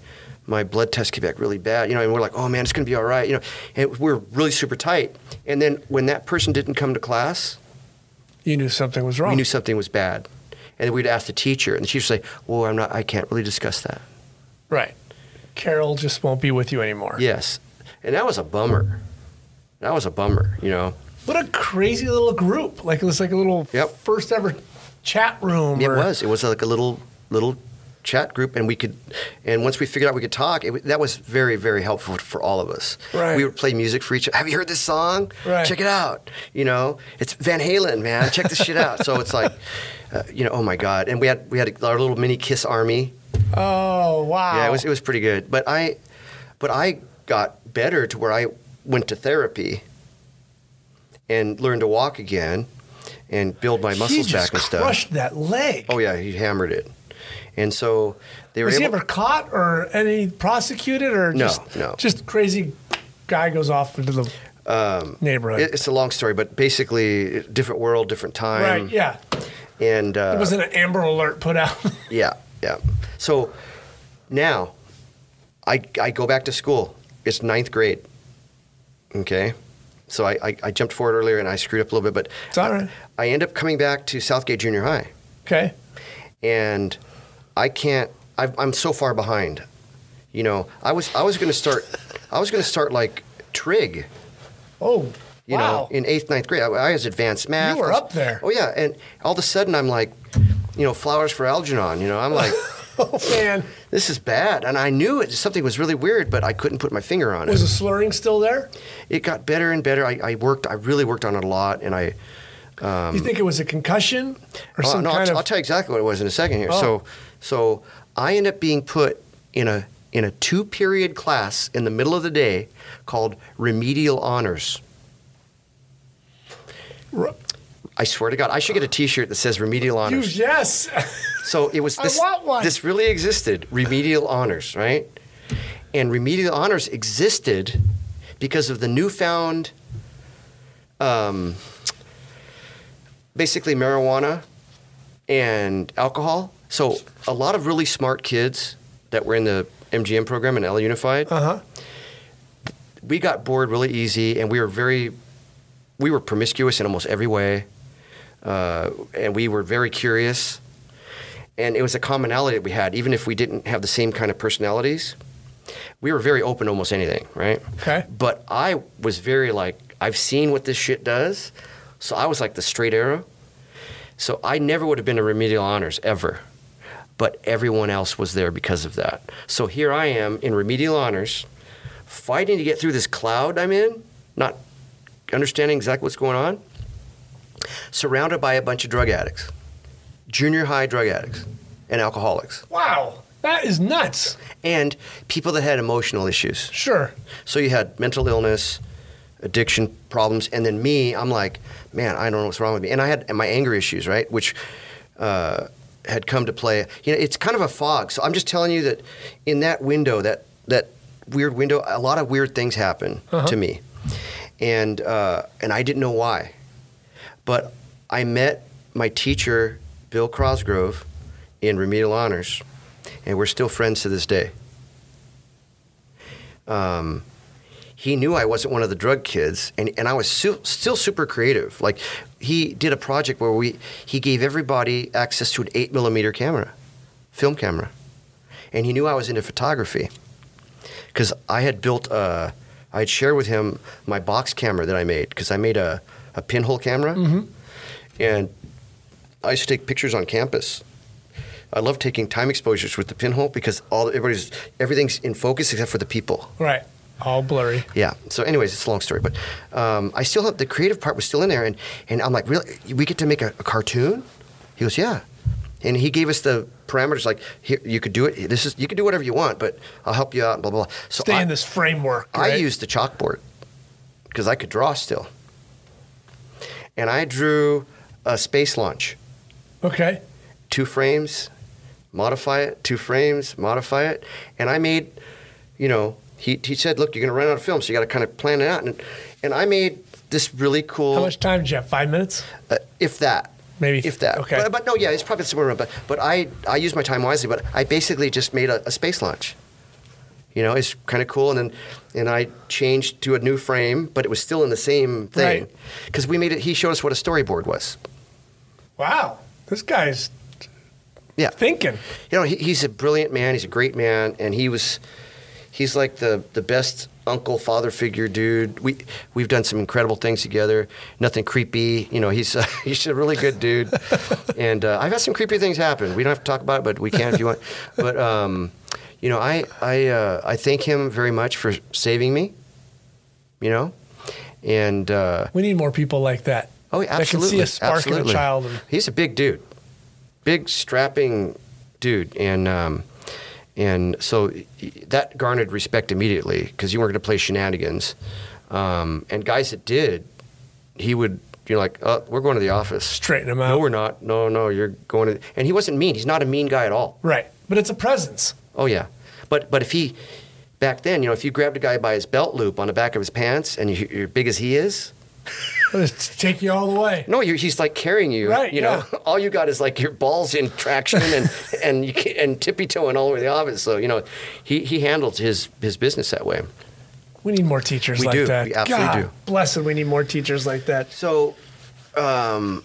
my blood test came back really bad, you know, and we're like oh man, it's gonna be all right, you know, and we're really super tight. And then when that person didn't come to class, You knew something was wrong. we knew something was bad. And then we'd ask the teacher, and the teacher would say, "Well, I'm not. I can't really discuss that." Right. Carol just won't be with you anymore. Yes, and that was a bummer. That was a bummer, you know. What a crazy little group. Like it was like a little Yep. first ever chat room. It or- was. It was like a little little chat group, and we could. And once we figured out we could talk, it, that was very very helpful for all of us. Right. We would play music for each. other. Have you heard this song? Right. Check it out. You know, it's Van Halen, man. Check this shit out. So it's like, *laughs* uh, you know, oh my god. And we had we had our little mini Kiss army. Oh wow. Yeah, it was it was pretty good. But I, but I got better to where I went to therapy and learned to walk again and build my muscles he just back and stuff. crushed that leg. Oh yeah, he hammered it, and so they were was he ever caught or any prosecuted or No, just no. just crazy guy goes off into the neighborhood? Um, it- it's a long story, but basically, different world, different time. right. Yeah. And uh, It wasn't an Amber Alert put out. *laughs* Yeah, yeah. So now I, I go back to school. It's ninth grade. Okay. So I, I, I jumped forward earlier and I screwed up a little bit, but It's all right. I end up coming back to Southgate Junior High okay. and I can't, I, I'm so far behind. You know, I was, I was going to start, I was going to start like trig, Oh. you wow. know, in eighth, ninth grade. I, I was advanced math. You were was- up there. Oh yeah. And all of a sudden I'm like, you know, flowers for Algernon, you know, I'm like, *laughs* oh man. this is bad. And I knew it. Something was really weird, but I couldn't put my finger on it. Was the slurring still there? It got better and better. I, I worked, I really worked on it a lot. And I, um, you think it was a concussion or oh, some no, I'll, kind t- of? I'll tell you exactly what it was in a second here. Oh. So, so I end up being put in a, in a two period class in the middle of the day called remedial honors. R- I swear to God, I should get a T-shirt that says remedial you, honors. yes. So it was *laughs* I this. want one. This really existed. Remedial honors, right? And remedial honors existed because of the newfound, um, basically marijuana and alcohol. So a lot of really smart kids that were in the MGM program in LA Unified, uh huh. we got bored really easy, and we were very, we were promiscuous in almost every way, uh, and we were very curious, and it was a commonality that we had, even if we didn't have the same kind of personalities. We were very open to almost anything, right? Okay. But I was very like, I've seen what this shit does, so I was like the straight arrow. So I never would have been a remedial honors ever, but everyone else was there because of that. So here I am in remedial honors, fighting to get through this cloud I'm in, not understanding exactly what's going on, surrounded by a bunch of drug addicts, junior high drug addicts, and alcoholics, Wow. That is nuts. and people that had emotional issues. Sure. So you had mental illness, addiction problems, and then me, I'm like, man, I don't know what's wrong with me. And I had my anger issues, right, which uh, had come to play. You know, it's kind of a fog. So I'm just telling you that in that window, that that weird window, a lot of weird things happen to me, and uh, and I didn't know why. But I met my teacher, Bill Crosgrove, in remedial honors, and we're still friends to this day. Um, he knew I wasn't one of the drug kids, and, and I was su- still super creative. Like he did a project where we he gave everybody access to an eight millimeter camera, film camera, and he knew I was into photography because I had built a, I had shared with him my box camera that I made because I made a, a pinhole camera, mm-hmm. and I used to take pictures on campus. I love taking time exposures with the pinhole because all everybody's everything's in focus except for the people. Right. All blurry. Yeah. So, anyways, it's a long story, but um, I still have the creative part was still in there, and and I'm like, really, we get to make a, a cartoon? He goes, yeah. and he gave us the parameters. Like, here, you could do it. This is you can do whatever you want, but I'll help you out. Blah blah. blah. So Stay I, in this framework. I used the chalkboard because I could draw still, and I drew a space launch. Okay. two frames, modify it, two frames, modify it. And I made, you know, he, he said, look, you're going to run out of film, so you got to kind of plan it out. And, and I made this really cool, How much time did you have? Five minutes? uh, if that. Maybe- If that. okay. But, but no, yeah, it's probably somewhere around. But, but I, I used my time wisely, but I basically just made a, a space launch. You know, it's kind of cool. And then and I changed to a new frame, but it was still in the same thing. Right. Because we made it, he showed us what a storyboard was. Wow. This guy's Yeah. thinking. you know, he, he's a brilliant man. He's a great man, and he was, he's like the the best uncle father figure dude. We we've done some incredible things together. Nothing creepy. You know, he's uh, *laughs* he's a really good dude. *laughs* and uh, I've had some creepy things happen. We don't have to talk about it, but we can if you want. But um, you know, I I uh, I thank him very much for saving me. You know, and. Uh, We need more people like that. Oh, That can absolutely. see a spark absolutely. in a child. And, He's a big dude, big strapping dude, and um, and so that garnered respect immediately because you weren't going to play shenanigans. Um, and guys that did, he would. You're like, oh, we're going to the office. Straighten him out. No, we're not. No, no, you're going to. And he wasn't mean. He's not a mean guy at all. right. But it's a presence. Oh yeah, but but if he back then, you know, if you grabbed a guy by his belt loop on the back of his pants and you, you're big as he is, Let's take you all the way. No, you're, he's like carrying you. Right, You know, yeah. *laughs* all you got is like your balls in traction and *laughs* and you can, and tippy toeing all over the office. So you know, he he handles his his business that way. We need more teachers We like do. that. We absolutely God, do. Blessed, we need more teachers like that. So, um,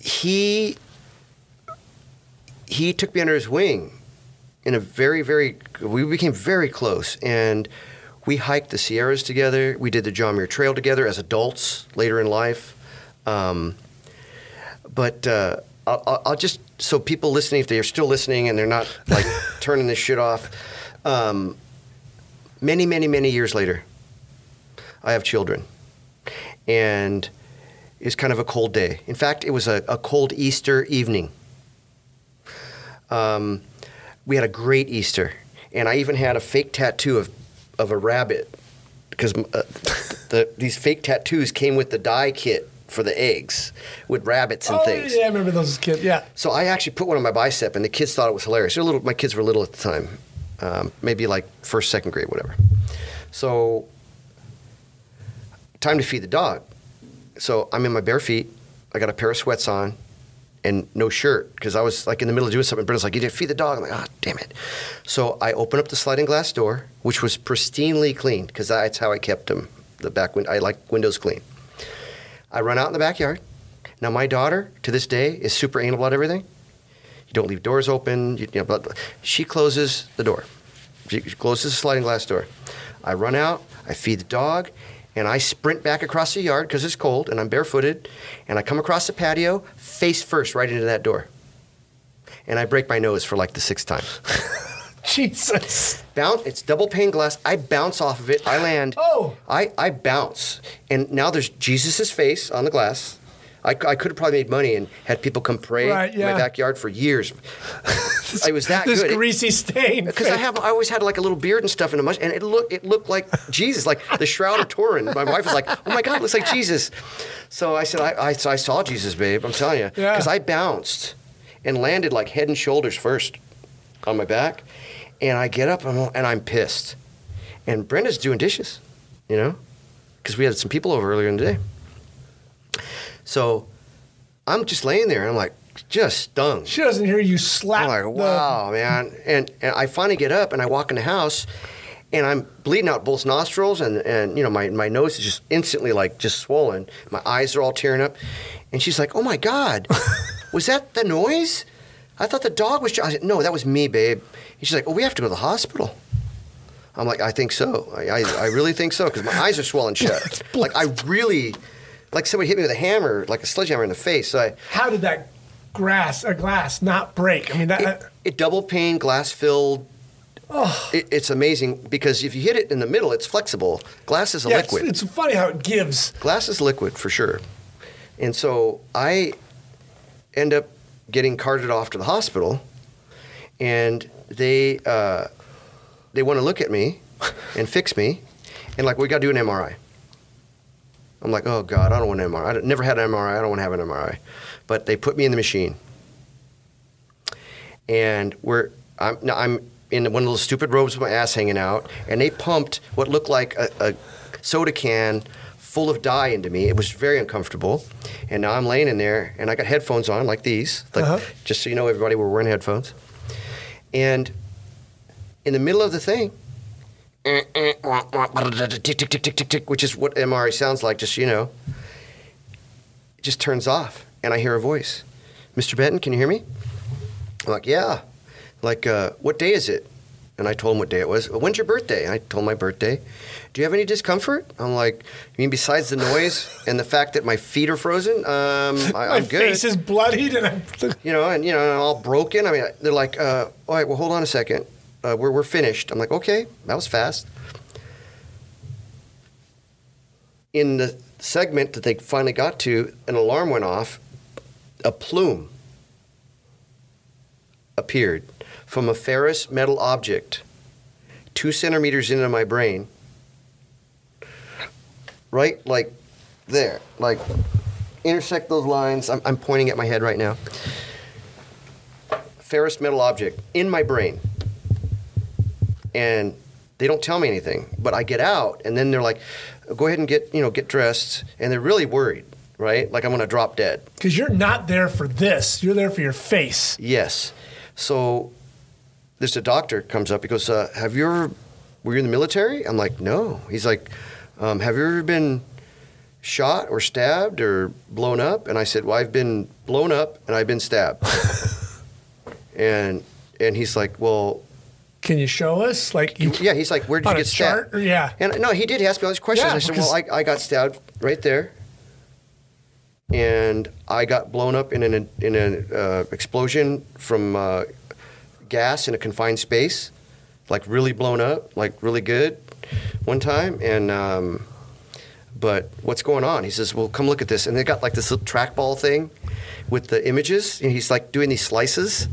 he he took me under his wing in a very very we became very close and we hiked the Sierras together. We did the John Muir Trail together as adults later in life. Um, but uh, I'll, I'll- I'll just so people listening, if they're still listening and they're not like *laughs* turning this shit off, um, many many many years later, I have children, and it's kind of a cold day. In fact, it was a, a cold Easter evening. Um, we had a great Easter, and I even had a fake tattoo of, of a rabbit because uh, the, these fake tattoos came with the dye kit for the eggs with rabbits and oh, things. yeah, I remember those as kids. Yeah. So I actually put one on my bicep, and the kids thought it was hilarious. Little, my kids were little at the time, um, maybe like first, second grade, whatever. So, time to feed the dog. So I'm in my bare feet. I got a pair of sweats on, and no shirt because I was like in the middle of doing something. Brenda's like, "You didn't feed the dog." I'm like, "Ah, damn it!" So I open up the sliding glass door, which was pristinely clean because that's how I kept them. The back window, I like windows clean. I run out in the backyard. Now my daughter, to this day, is super anal about everything. You don't leave doors open. You, you know, but she closes the door. She closes the sliding glass door. I run out. I feed the dog, and I sprint back across the yard because it's cold and I'm barefooted, and I come across the patio face first right into that door, and I break my nose for like the sixth time. *laughs* Jesus. Bounce. It's double pane glass. I bounce off of it. I land. Oh. I, I bounce, and now there's Jesus' face on the glass. I, I could have probably made money and had people come pray Right, in my backyard for years. *laughs* I was that This good. It- greasy stain. *laughs* because I have, I always had like a little beard and stuff in a much, and it looked, it looked like Jesus, like the Shroud of Turin. My wife was like, "Oh my God, it looks like Jesus." So I said, "I, I, so I saw Jesus, babe. I'm telling you, Yeah. because I bounced and landed like head and shoulders first on my back, and I get up and I'm, and I'm pissed, and Brenda's doing dishes, you know, because we had some people over earlier in the day. So I'm just laying there, and I'm like, just stung. She doesn't hear you slap. I'm like, the- wow, man. And, and I finally get up and I walk in the house and I'm bleeding out both nostrils and, and you know, my, my nose is just instantly like just swollen. My eyes are all tearing up. And she's like, oh my God, *laughs* was that the noise? I thought the dog was. I said, no, that was me, babe. And she's like, oh, we have to go to the hospital. I'm like, I think so. I, I, I really think so because my eyes are swollen shut. *laughs* like, I really, like somebody hit me with a hammer, like a sledgehammer in the face. So I, How did that grass, a glass, not break? I mean, that. it, it double pane, glass filled. It, it's amazing because if you hit it in the middle, it's flexible. Glass is a yeah, it's, liquid. it's funny how it gives. glass is liquid for sure. And so I end up getting carted off to the hospital, and they uh, they want to look at me and fix me, and like we got to do an MRI. I'm like, oh God, I don't want an MRI. I never had an MRI. I don't want to have an MRI. But they put me in the machine, and we're I'm now I'm in one of those stupid robes with my ass hanging out, and they pumped what looked like a, a soda can full of dye into me. It was very uncomfortable, and now I'm laying in there, and I got headphones on like these, like Uh-huh. just so you know, everybody, we're wearing headphones, and in the middle of the thing. Tick, tick, tick, tick, tick, tick, which is what MRI sounds like, just you know. It just turns off, and I hear a voice. Mr. Benton, can you hear me? I'm like, yeah. Like, uh, what day is it? And I told him what day it was. When's your birthday? I told him my birthday. Do you have any discomfort? I'm like, you mean besides the noise *laughs* and the fact that my feet are frozen? Um, *laughs* I, My I'm good. face is bloodied, and I'm. *laughs* you know, and you know, and all broken. I mean, they're like, uh, all right, well, hold on a second. Uh, we're we're finished. I'm like, okay, that was fast. In the segment that they finally got to, an alarm went off. A plume appeared from a ferrous metal object, two centimeters into my brain. Right, like there, like intersect those lines. I'm, I'm pointing at my head right now. Ferrous metal object in my brain. And they don't tell me anything, but I get out, and then they're like, "Go ahead and get you know get dressed," and they're really worried, right? Like I'm gonna drop dead. Because you're not there for this. You're there for your face. Yes. So there's a doctor comes up. He goes, uh, "Have you ever were you in the military?" I'm like, "No." He's like, um, "Have you ever been shot or stabbed or blown up?" And I said, "Well, I've been blown up and I've been stabbed." *laughs* and and he's like, "Well, Can you show us? Like, you, yeah." He's like, where did you get stabbed?" Or- yeah. And no, he did ask me all these questions. Yeah, I said, "Well, I, I got stabbed right there." and I got blown up in an in an uh, explosion from uh, gas in a confined space, like really blown up, like really good, one time. And um, but what's going on? He says, "Well, come look at this." And they got like this little trackball thing with the images, and he's like doing these slices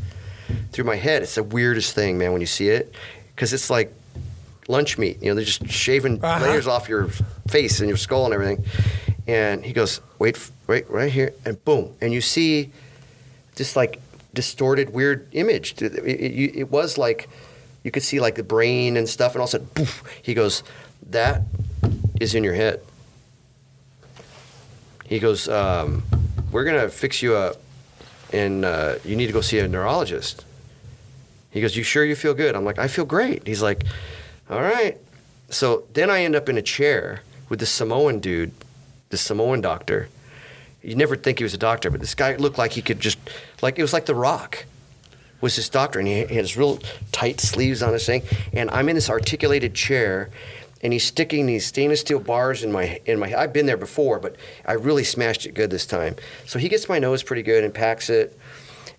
through my head. It's the weirdest thing, man, when you see it, because it's like lunch meat. You know, they're just shaving Uh-huh. layers off your face and your skull and everything. And he goes, wait, wait, right here, and boom, and you see this like distorted, weird image. It, it- it- it was like you could see like the brain and stuff, and all of a sudden, poof, he goes, that is in your head. He goes, um, we're gonna fix you up, and uh, you need to go see a neurologist. He goes, You sure you feel good? I'm like, I feel great. He's like, All right. So then I end up in a chair with this Samoan dude, this Samoan doctor. You never think he was a doctor, but this guy looked like he could just, like, it was like The Rock was this doctor, and he had his real tight sleeves on his thing. And I'm in this articulated chair, and he's sticking these stainless steel bars in my in my. I've been there before, but I really smashed it good this time. So he gets my nose pretty good and packs it,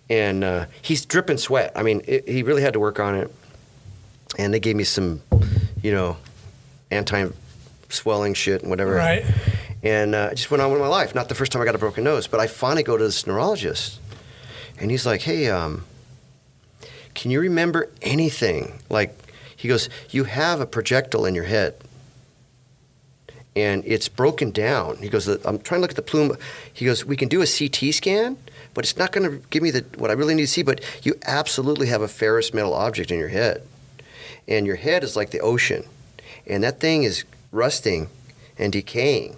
and uh, he's dripping sweat. I mean, it, he really had to work on it. And they gave me some, you know, anti-swelling shit and whatever. Right. And uh, I just went on with my life. Not the first time I got a broken nose, but I finally go to this neurologist, and he's like, "Hey, um, can you remember anything?" Like, he goes, "You have a projectile in your head, and it's broken down." He goes, "I'm trying to look at the plume." He goes, "We can do a CT scan, but it's not going to give me the what I really need to see. But you absolutely have a ferrous metal object in your head, and your head is like the ocean, and that thing is rusting and decaying."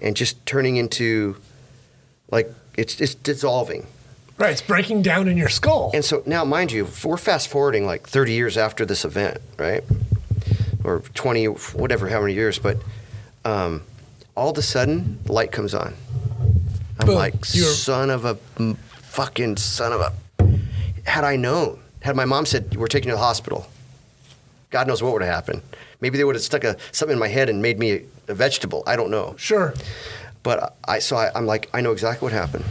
and just turning into like it's it's dissolving. Right. It's breaking down in your skull. And so now, mind you, we're fast forwarding like 30 years after this event, right? Or 20, whatever, how many years, but um, all of a sudden, the light comes on. I'm Boom. like, You're- son of a fucking son of a. Had I known, had my mom said, we're taking you to the hospital, God knows what would have happened. Maybe they would have stuck a, something in my head and made me a, a vegetable. I don't know. sure. But I so I, I'm like I know exactly what happened.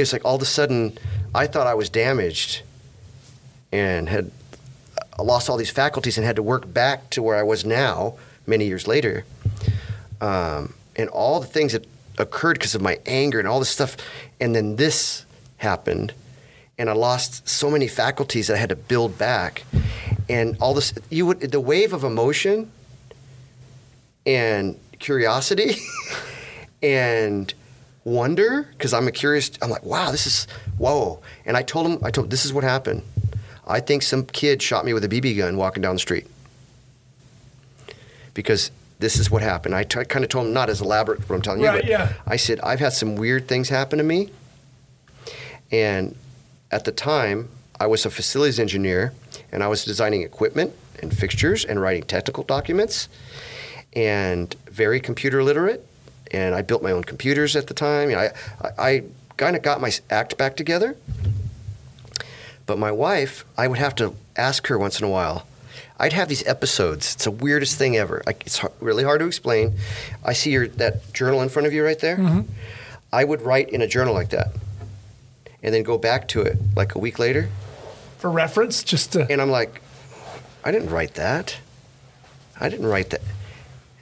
It, it's like all of a sudden I thought I was damaged and had lost all these faculties and had to work back to where I was now many years later. Um, and all the things that occurred because of my anger and all this stuff. And then this happened, and I lost so many faculties that I had to build back. And all this, you would the wave of emotion and curiosity *laughs* and wonder because I'm a curious. I'm like, wow, this is whoa. And I told him, I told this is what happened. I think some kid shot me with a BB gun walking down the street because this is what happened. I t- kind of told him not as elaborate what I'm telling Right, you, but yeah. I said I've had some weird things happen to me, and at the time I was a facilities engineer and I was designing equipment and fixtures and writing technical documents, and very computer literate. And I built my own computers at the time. You know, I, I, I kind of got my act back together. But my wife, I would have to ask her once in a while. I'd have these episodes. It's the weirdest thing ever. Like, it's really hard to explain. I see your that journal in front of you right there. Mm-hmm. I would write in a journal like that, and then go back to it like a week later, For reference, just to. and I'm like, I didn't write that. I didn't write that.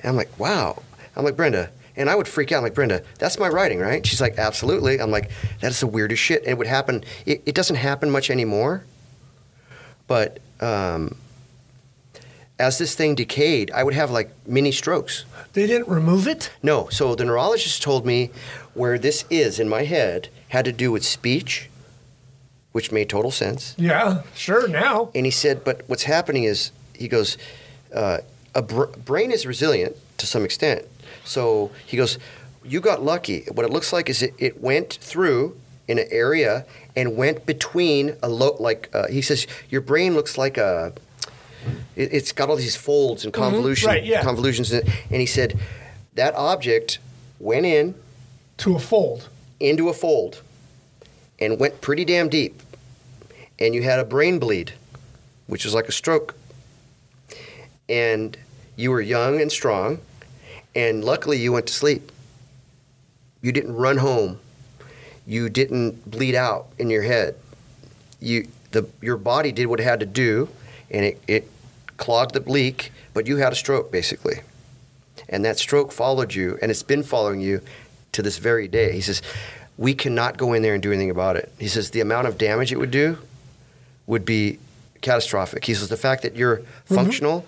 And I'm like, wow. I'm like Brenda, and I would freak out. I'm like Brenda, that's my writing, right? She's like, absolutely. I'm like, that's the weirdest shit. And it would happen. It, it doesn't happen much anymore, but um, as this thing decayed, I would have like mini strokes. They didn't remove it? No. So the neurologist told me where this is in my head had to do with speech, which made total sense. Yeah, sure, now. And he said, but what's happening is, he goes, uh, a br- brain is resilient to some extent. So he goes, you got lucky. What it looks like is it, it went through in an area and went between a low, like uh, he says, your brain looks like a. It, it's got all these folds and convolution, right, yeah. convolutions, in it. and he said that object went in To a fold. into a fold and went pretty damn deep. And you had a brain bleed, which is like a stroke. And you were young and strong, and luckily you went to sleep. You didn't run home. You didn't bleed out in your head. You the your body did what it had to do, and it, it clogged the leak, but you had a stroke basically. And that stroke followed you, and it's been following you to this very day. He says, We cannot go in there and do anything about it. He says, The amount of damage it would do would be catastrophic. He says, The fact that you're mm-hmm. functional,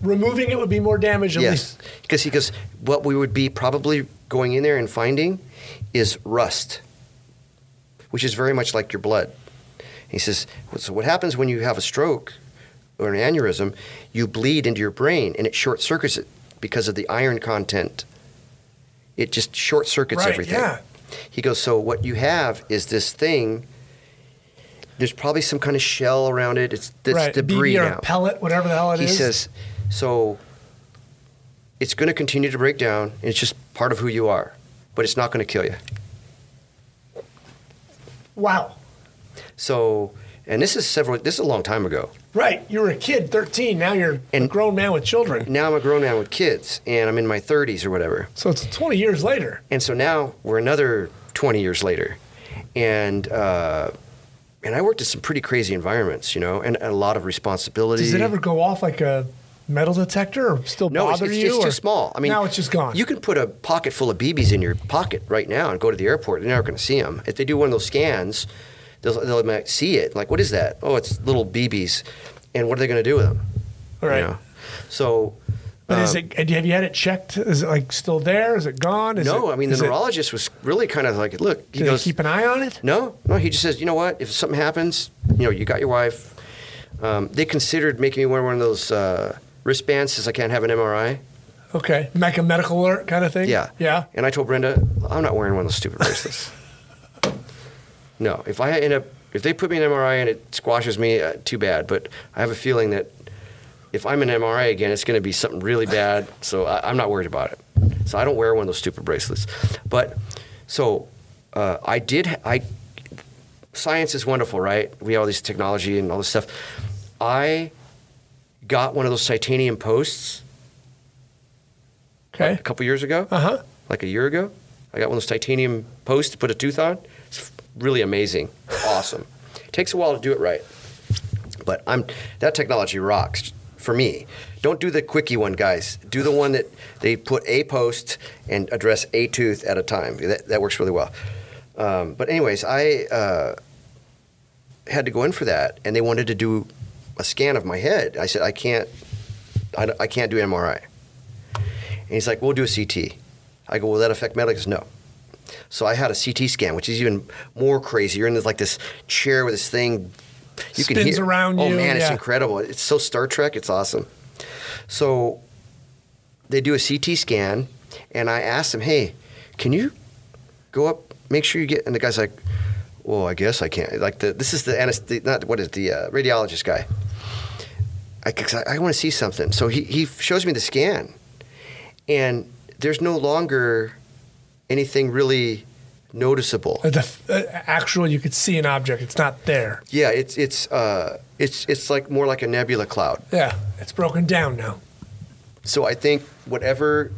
Removing it would be more damage at yes. least. Because he goes, What we would be probably going in there and finding is rust, which is very much like your blood. He says, So what happens when you have a stroke or an aneurysm? You bleed into your brain and it short circuits it because of the iron content. It just short circuits Right, everything. yeah. He goes, So what you have is this thing. There's probably some kind of shell around it. It's this right. debris or now. a pellet, whatever the hell it he is. says, so it's going to continue to break down. And it's just part of who you are, but it's not going to kill you. wow. So, and this is several. This is a long time ago. Right. You were a kid, 13. Now you're a And- grown man with children. Now I'm a grown man with kids, and I'm in my 30s or whatever. So it's 20 years later. And so now we're another 20 years later, and uh, and I worked in some pretty crazy environments, you know, and a lot of responsibility. Does it ever go off like a metal detector or still No, it's, bother it's, you? it's too small. I mean, now it's just gone. You can put a pocket full of BBs in your pocket right now and go to the airport. They're never going to see them. If they do one of those scans, they'll, they'll might see it. Like, what is that? Oh, it's little BBs. And what are they going to do with them? All right. You know? So, but is um, it? Have you had it checked? Is it like still there? Is it gone? Is no, it, I mean, the is it- neurologist was really kind of like, look, he goes, keep an eye on it? no, no. He just says, you know what? If something happens, you know, you got your wife. Um, they considered making me wear one of those uh, wristbands since I can't have an MRI. Okay, like a medical alert kind of thing. Yeah. yeah. And I told Brenda, I'm not wearing one of those stupid bracelets. *laughs* no, if I end up, if they put me in an MRI and it squashes me, uh, too bad. But I have a feeling that if I'm in an MRI again, it's going to be something really bad. So I, I'm not worried about it. So I don't wear one of those stupid bracelets. But so uh, I did. I science is wonderful, right? We have all this technology and all this stuff. I got one of those titanium posts Okay. a couple years ago Uh huh. like a year ago. I got one of those titanium posts to put a tooth on. It's really amazing, awesome. Takes a while to do it right, but I'm that technology rocks for me. Don't do the quickie one, guys. Do the one that they put a post and address a tooth at a time. That, that works really well. Um, but anyways, I uh, had to go in for that, and they wanted to do a scan of my head. I said, I can't, I, I can't do an MRI. And he's like, we'll do a CT. I go, will that affect medical? He no. So I had a CT scan, which is even more crazy. You're in this, like this chair with this thing. You Spins around oh, you, man, it's yeah. incredible. It's so Star Trek. It's awesome. So they do a CT scan, and I asked him, hey, can you go up, make sure you get, and the guy's like, well, I guess I can't. Like the, this is the anesthesia, not what is the uh, radiologist guy. I, I, I want to see something. So he, he shows me the scan, and there's no longer anything really noticeable. Uh, The uh, actual, you could see an object. It's not there. Yeah, it's it's uh, it's it's like more like a nebula cloud. Yeah, it's broken down now. So I think whatever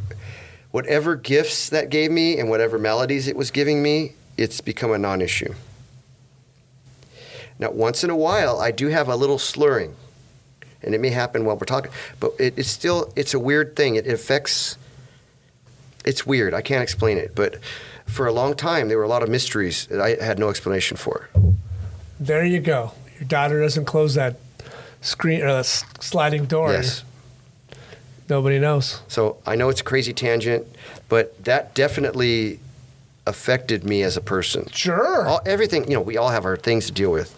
whatever gifts that gave me and whatever melodies it was giving me, it's become a non-issue. Now, once in a while, I do have a little slurring, and it may happen while we're talking, but it, it's still it's a weird thing. It affects. It's weird. I can't explain it, but for a long time there were a lot of mysteries that I had no explanation for. There you go. Your daughter doesn't close that screen uh, or that sliding door. Yes. Nobody knows. So I know it's a crazy tangent, but that definitely affected me as a person. Sure. All, everything, you know, we all have our things to deal with,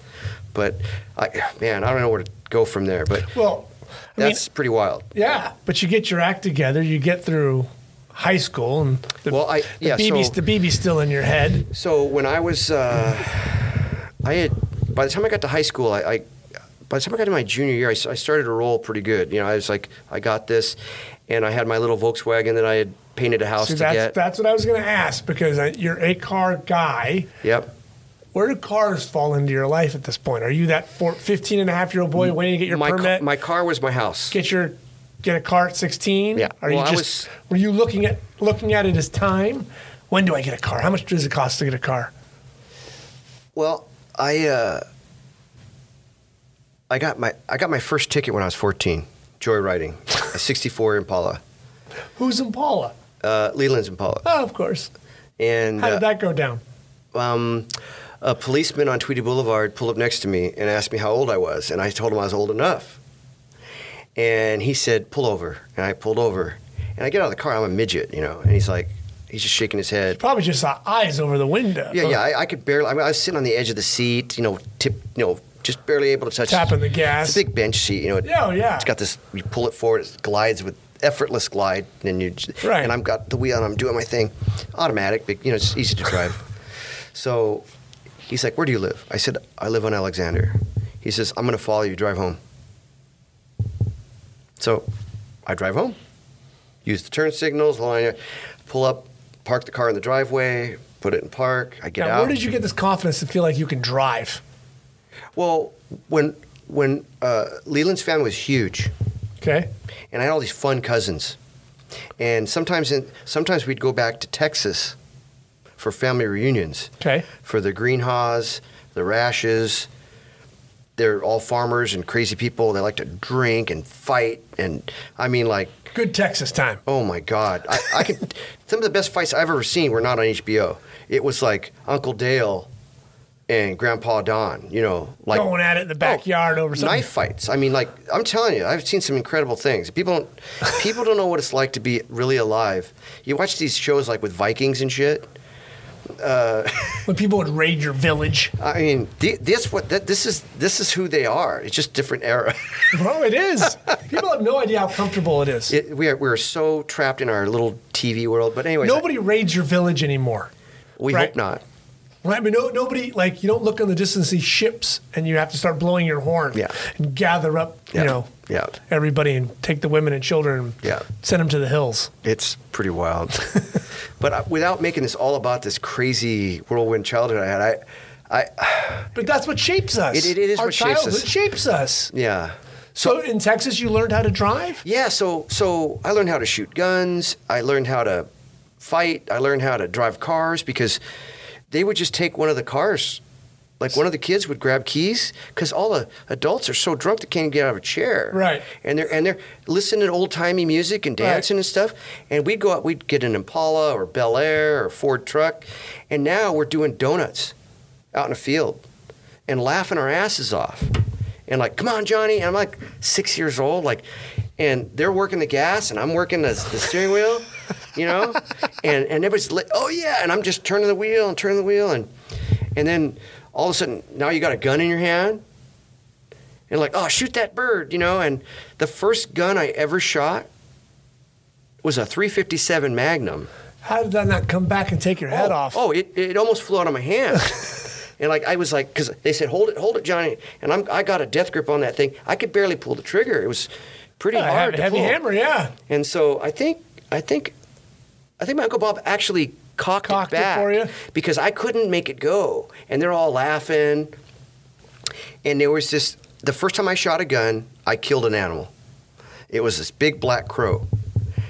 but I, man, I don't know where to go from there. But well, I mean, that's pretty wild. yeah, but you get your act together. You get through high school, and the, Well, I- the yeah, BB's so- the BB's still in your head. So when I was, uh, I had, by the time I got to high school, I, I by the time I got to my junior year, I started to roll pretty good. You know, I was like, I got this, and I had my little Volkswagen that I had painted a house See, to that's get. that's what I was going to ask because you're a car guy. Yep. Where do cars fall into your life at this point? Are you that four, 15 and a half year old boy waiting to get your my, ca- permit? my car was my house. get your get a car at 16? Yeah. Are Well, you I just were you looking at looking at it as time? When do I get a car? How much does it cost to get a car? Well, I uh, I got my I got my first ticket when I was 14, joyriding, a 64 Impala, Who's Impala? uh, Leland's Impala, Oh, of course. and How uh, did that go down? um, a policeman on Tweedy Boulevard pulled up next to me and asked me how old I was, and I told him I was old enough. And he said, "Pull over," and I pulled over, and I get out of the car. I'm a midget, you know, and he's like, he's just shaking his head. Probably just saw eyes over the window. Yeah, yeah, I, I could barely. I, mean, I was sitting on the edge of the seat, you know, tip, you know, just barely able to touch. The tapping the gas. It's a big bench seat, you know. it- Yeah, oh, yeah. It's got this. You pull it forward, it glides with effortless glide, and then you. Right. And I'm got the wheel, and I'm doing my thing, automatic, big, you know, it's easy to drive. *laughs* so, he's like, "Where do you live?" I said, "I live on Alexander." He says, "I'm going to follow you. Drive home." So, I drive home. Use the turn signals, line, pull up, park the car in the driveway, put it in park. I get Now, out. where did you get this confidence to feel like you can drive? Well, when when uh, Leland's family was huge, Okay. and I had all these fun cousins, and sometimes in, sometimes we'd go back to Texas for family reunions. Okay. For the Greenhaws, the Rashes. They're all farmers and crazy people. They like to drink and fight, and I mean, like, Good Texas time. oh my God, I, I can. *laughs* some of the best fights I've ever seen were not on HBO. It was like Uncle Dale and Grandpa Don. You know, like Going at it in the backyard over something. knife fights. I mean, like I'm telling you, I've seen some incredible things. People don't *laughs* people don't know what it's like to be really alive. You watch these shows like with Vikings and shit. Uh, *laughs* when people would raid your village. I mean, this what that, this is this is who they are. It's just different era. *laughs* Well, it is. People have no idea how comfortable it is. It, we are we're so trapped in our little TV world. But anyway, Nobody raids your village anymore. we right. hope not. Right, I mean, no, nobody like you don't look in the distance and see ships, and you have to start blowing your horn Yeah. and gather up, Yeah. you know, Yeah. everybody and take the women and children and Yeah. send them to the hills. It's pretty wild. *laughs* but uh, without making this all about this crazy whirlwind childhood I had, I, I *sighs* But that's what shapes us. It- it- it is Our what shapes us. childhood shapes us. yeah. So in Texas, you learned how to drive. Yeah, so so I learned how to shoot guns. I learned how to fight. I learned how to drive cars because they would just take one of the cars Like one of the kids would grab keys because all the adults are so drunk they can't even get out of a chair. Right. And they're and they're listening to old timey music and dancing and stuff. And we'd go out, we'd get an Impala or Bel Air or Ford truck, and now we're doing donuts out in the field and laughing our asses off. And like, come on, Johnny. And I'm like six years old, like, and they're working the gas and I'm working the, the steering wheel, *laughs* you know, and and everybody's like, oh yeah, and I'm just turning the wheel and turning the wheel and and then all of a sudden now you got a gun in your hand and like, oh, shoot that bird, you know. And the first gun I ever shot was a 357 Magnum. How did that not come back and take your head oh, off? Oh, it, it almost flew out of my hand. *laughs* and like I was like, because they said, hold it, hold it, Johnny. And I'm, I got a death grip on that thing. I could barely pull the trigger. It was pretty uh, A hard heavy, to heavy pull. hammer, yeah. And so I think, I think, I think my uncle Bob actually cocked, Cocked it it back for you? because I couldn't make it go, and they're all laughing. And there was this. The first time I shot a gun, I killed an animal. It was this big black crow.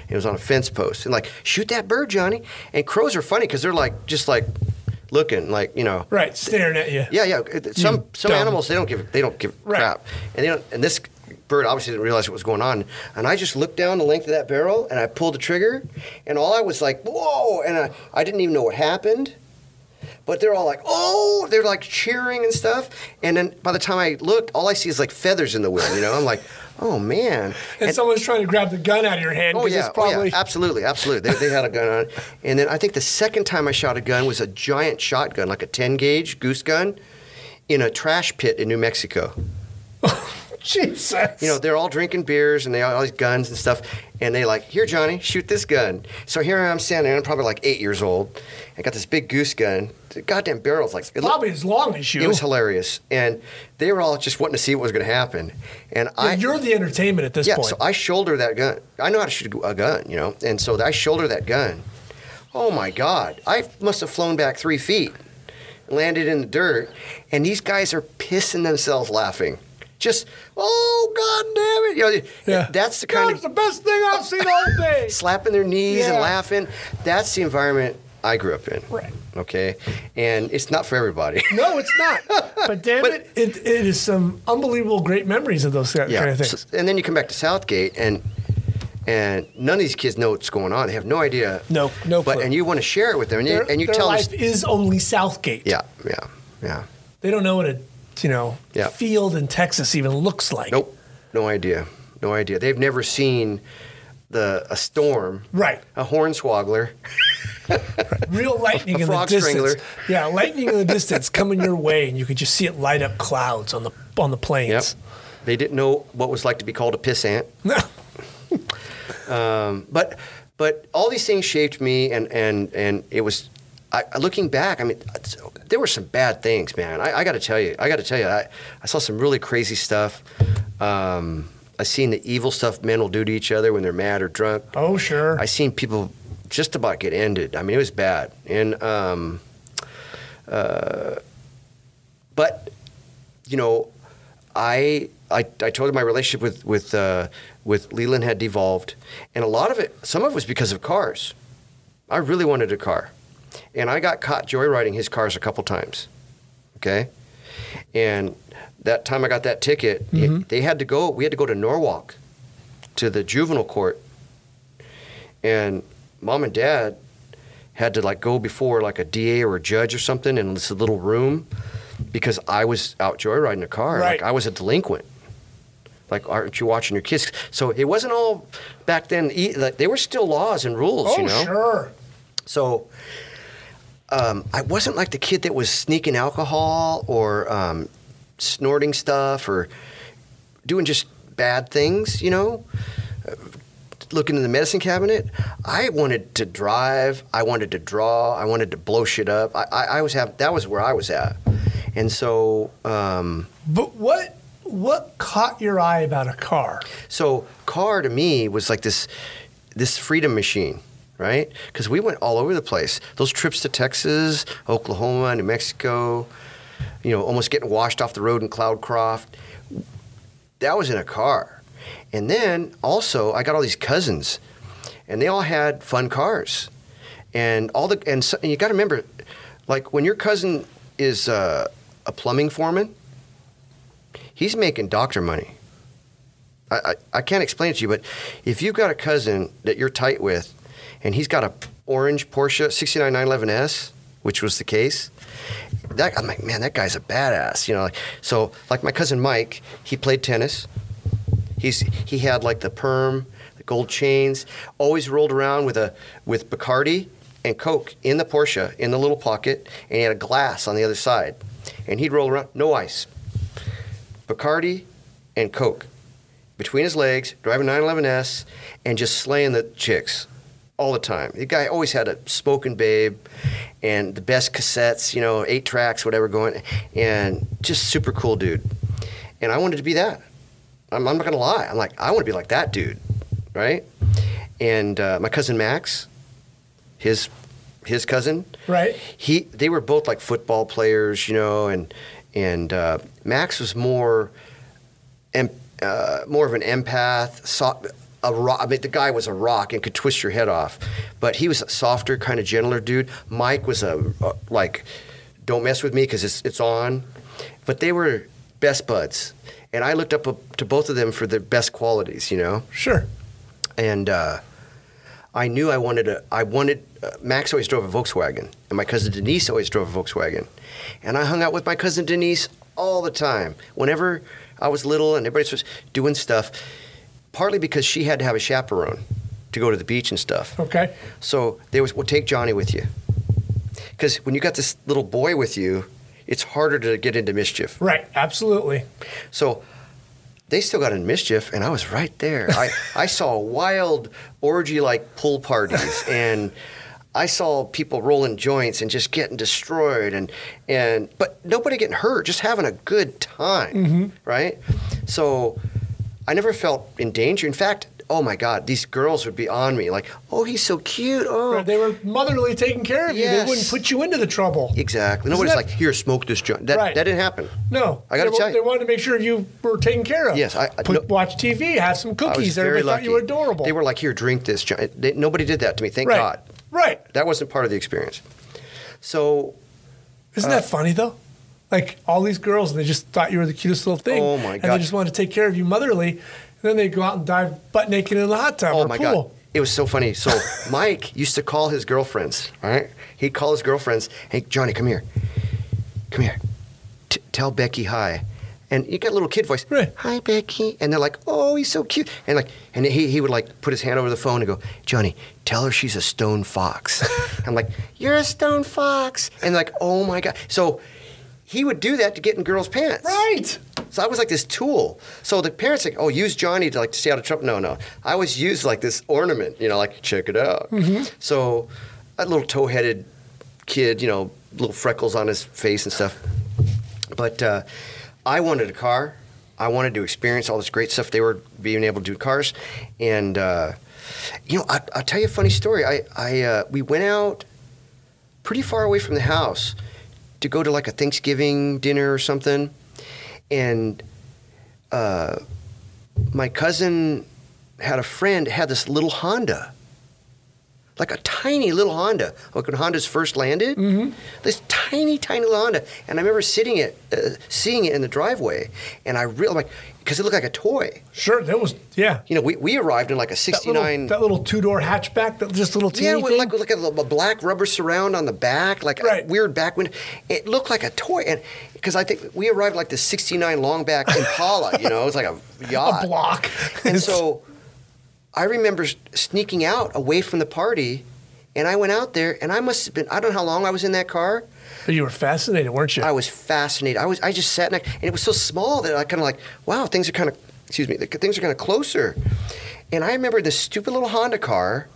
It was on a fence post, and like, shoot that bird, Johnny. And crows are funny because they're like just like looking, like you know, Right, staring at you. yeah, yeah. it- Some some dumb. animals they don't give they don't give Right. crap, and they don't, and this bird obviously didn't realize what was going on. And I just looked down the length of that barrel, and I pulled the trigger, and all I was like, whoa! And I, I didn't even know what happened. But they're all like, oh, they're like cheering and stuff. And then by the time I looked, all I see is like feathers in the wind. You know, I'm like, oh man. And, someone's trying to grab the gun out of your hand Oh yeah, it's probably oh yeah, absolutely, absolutely. They, they had a gun on, and then I think the second time I shot a gun was a giant shotgun, like a 10 gauge goose gun, in a trash pit in New Mexico. *laughs* Jesus. You know, they're all drinking beers and they all these guns and stuff, and they like, here, Johnny, shoot this gun. So here I am standing, there, I'm probably like eight years old. I got this big goose gun. The goddamn barrel's like it looked- probably as long as you. it was hilarious, and they were all just wanting to see what was going to happen. And I, You're the entertainment at this point. yeah, point. so I shoulder that gun. I know how to shoot a gun, you know, and so I shoulder that gun. Oh my God! I must have flown back three feet, landed in the dirt, and these guys are pissing themselves laughing. Just oh God damn it! You know, yeah. that's the kind That's the of best thing I've seen all *laughs* day. slapping their knees Yeah. and laughing. That's the environment I grew up in. Right. Okay, and it's not for everybody. *laughs* No, it's not. But damn But- it, it, it is some unbelievable great memories of those kind of things. So- and then you come back to Southgate and and none of these kids know what's going on. They have no idea. No- no But clue. and you want to share it with them, and you, and you their tell life them. is only Southgate. Yeah, yeah, yeah. They don't know what a you know Yeah. field in Texas even looks like. Nope, no idea, no idea. They've never seen the a storm, Right. a hornswoggler. *laughs* Real lightning *laughs* A in the distance. Yeah, lightning in the distance coming your way, and you could just see it light up clouds on the on the Yep. plains. They didn't know what was like to be called a pissant. *laughs* No. Um, but but all these things shaped me, and and and it was. I, looking back, I mean, there were some bad things, man. I, I got to tell you, I got to tell you, I, I saw some really crazy stuff. Um, I seen the evil stuff men will do to each other when they're mad or drunk. Oh sure. I seen people just about get ended. I mean, it was bad. And um, uh, but you know, I I, I told him my relationship with with uh, with Leland had devolved, and a lot of it, some of it was because of cars. I really wanted a car, and I got caught joyriding his cars a couple times. Okay, and that time I got that ticket, it- mm-hmm. they had to go. We had to go to Norwalk, to the juvenile court, and mom and dad had to like go before like a DA or a judge or something in this little room because I was out joyriding a car. Right. Like I was a delinquent. Like, aren't you watching your kids? So it wasn't all back then. Like, there were still laws and rules, oh you know. sure. So um, I wasn't like the kid that was sneaking alcohol or um, snorting stuff or doing just bad things, you know. Looking in the medicine cabinet, I wanted to drive. I wanted to draw. I wanted to blow shit up. I, I, I was have that was where I was at, and so um, But what what caught your eye about a car? So car to me was like this this freedom machine, right? Because we went all over the place. Those trips to Texas, Oklahoma, New Mexico, you know, almost getting washed off the road in Cloudcroft. That was in a car. And then also I got all these cousins, and they all had fun cars, and all the and, so, and you got to remember, like when your cousin is uh, a plumbing foreman. He's making doctor money. I, I, I can't explain it to you, but if you've got a cousin that you're tight with, and he's got a orange Porsche 69 911S, which was the case, that I'm like, man, that guy's a badass. You know, like, so like my cousin Mike, he played tennis. He's he had like the perm, the gold chains. Always rolled around with a with Bacardi and Coke in the Porsche in the little pocket, and he had a glass on the other side, and he'd roll around, no ice. Bacardi and Coke between his legs, driving 911S, and just slaying the chicks all the time. The guy always had a smoking babe and the best cassettes, you know, eight tracks, whatever going, and just super cool dude. And I wanted to be that. I'm, I'm not gonna lie. I'm like, I want to be like that dude, right? And uh, my cousin Max, his his cousin, Right. he they were both like football players, you know, and and uh, Max was more em, uh, more of an empath. A rock, I mean, the guy was a rock and could twist your head off, but he was a softer, kind of gentler dude. Mike was a, a like, don't mess with me because it's it's on. But they were best buds, and I looked up to both of them for their best qualities, you know Sure. and uh, I knew I wanted a. I wanted. Uh, Max always drove a Volkswagen, and my cousin Denise always drove a Volkswagen, and I hung out with my cousin Denise all the time. Whenever I was little and everybody was doing stuff, partly because she had to have a chaperone to go to the beach and stuff. Okay. So they was, well, take Johnny with you, because when you got this little boy with you, it's harder to get into mischief. Right. Absolutely. So they still got in mischief, and I was right there. I, *laughs* I saw wild orgy like pool parties, *laughs* and I saw people rolling joints and just getting destroyed, and and but nobody getting hurt, just having a good time, mm-hmm. right? So I never felt in danger. In fact, oh my God, these girls would be on me like, oh, he's so cute. Oh, They were motherly taking care of you. They wouldn't put you into the trouble. exactly. Nobody's that- like, here, smoke this joint. That, Right. that didn't happen. No, I gotta they, tell you. they wanted to make sure you were taken care of. Yes, I- I- Put, no- watch TV, have some cookies. very Everybody lucky. thought you were adorable. They were like, here, drink this. joint. They, nobody did that to me. Thank right. God. Right. That wasn't part of the experience. So Isn't Uh, that funny though? Like all these girls, and they just thought you were the cutest little thing. Oh, my And God. they just wanted to take care of you motherly. And then they go out and dive butt naked in the hot tub Oh or my pool. god, it was so funny. So *laughs* Mike used to call his girlfriends. All right, he'd call his girlfriends. Hey, Johnny, come here. Come here. T- tell Becky hi. And you got a little kid voice. Right. Hi, Becky. And they're like, oh, he's so cute. And like, and he, he would like put his hand over the phone and go, Johnny, tell her she's a stone fox. *laughs* I'm like, you're a stone fox. And like, oh my god. So he would do that to get in girls' pants. Right. So I was like this tool. So the parents like, oh, use Johnny to like to stay out of trouble. No, no. I always used like this ornament, you know, like check it out. So a little tow-headed kid, you know, little freckles on his face and stuff. But uh, I wanted a car. I wanted to experience all this great stuff they were being able to do cars. And uh, you know, I, I'll tell you a funny story. I, I uh, we went out pretty far away from the house to go to like a Thanksgiving dinner or something, and uh, my cousin had a friend had this little Honda, like a tiny little Honda, like when Hondas first landed. Mm-hmm. This tiny, tiny little Honda, and I remember sitting it, uh, seeing it in the driveway, and I really like because it looked like a toy. Sure. That was yeah. You know, we, we arrived in like a '69. that little two door hatchback, that just little teeny Yeah, with like, like a, a black rubber surround on the back, like Right. a weird back window. It looked like a toy, and because I think we arrived like the '69 Longback Impala, you know, it was like a *laughs* yacht. a block. And so I remember sneaking out away from the party, and I went out there, and I must have been I don't know how long I was in that car. But you were fascinated, weren't you? I was fascinated. I was I just sat next, and it was so small that I kind of like, wow, things are kind of, excuse me, things are kind of closer. And I remember this stupid little Honda car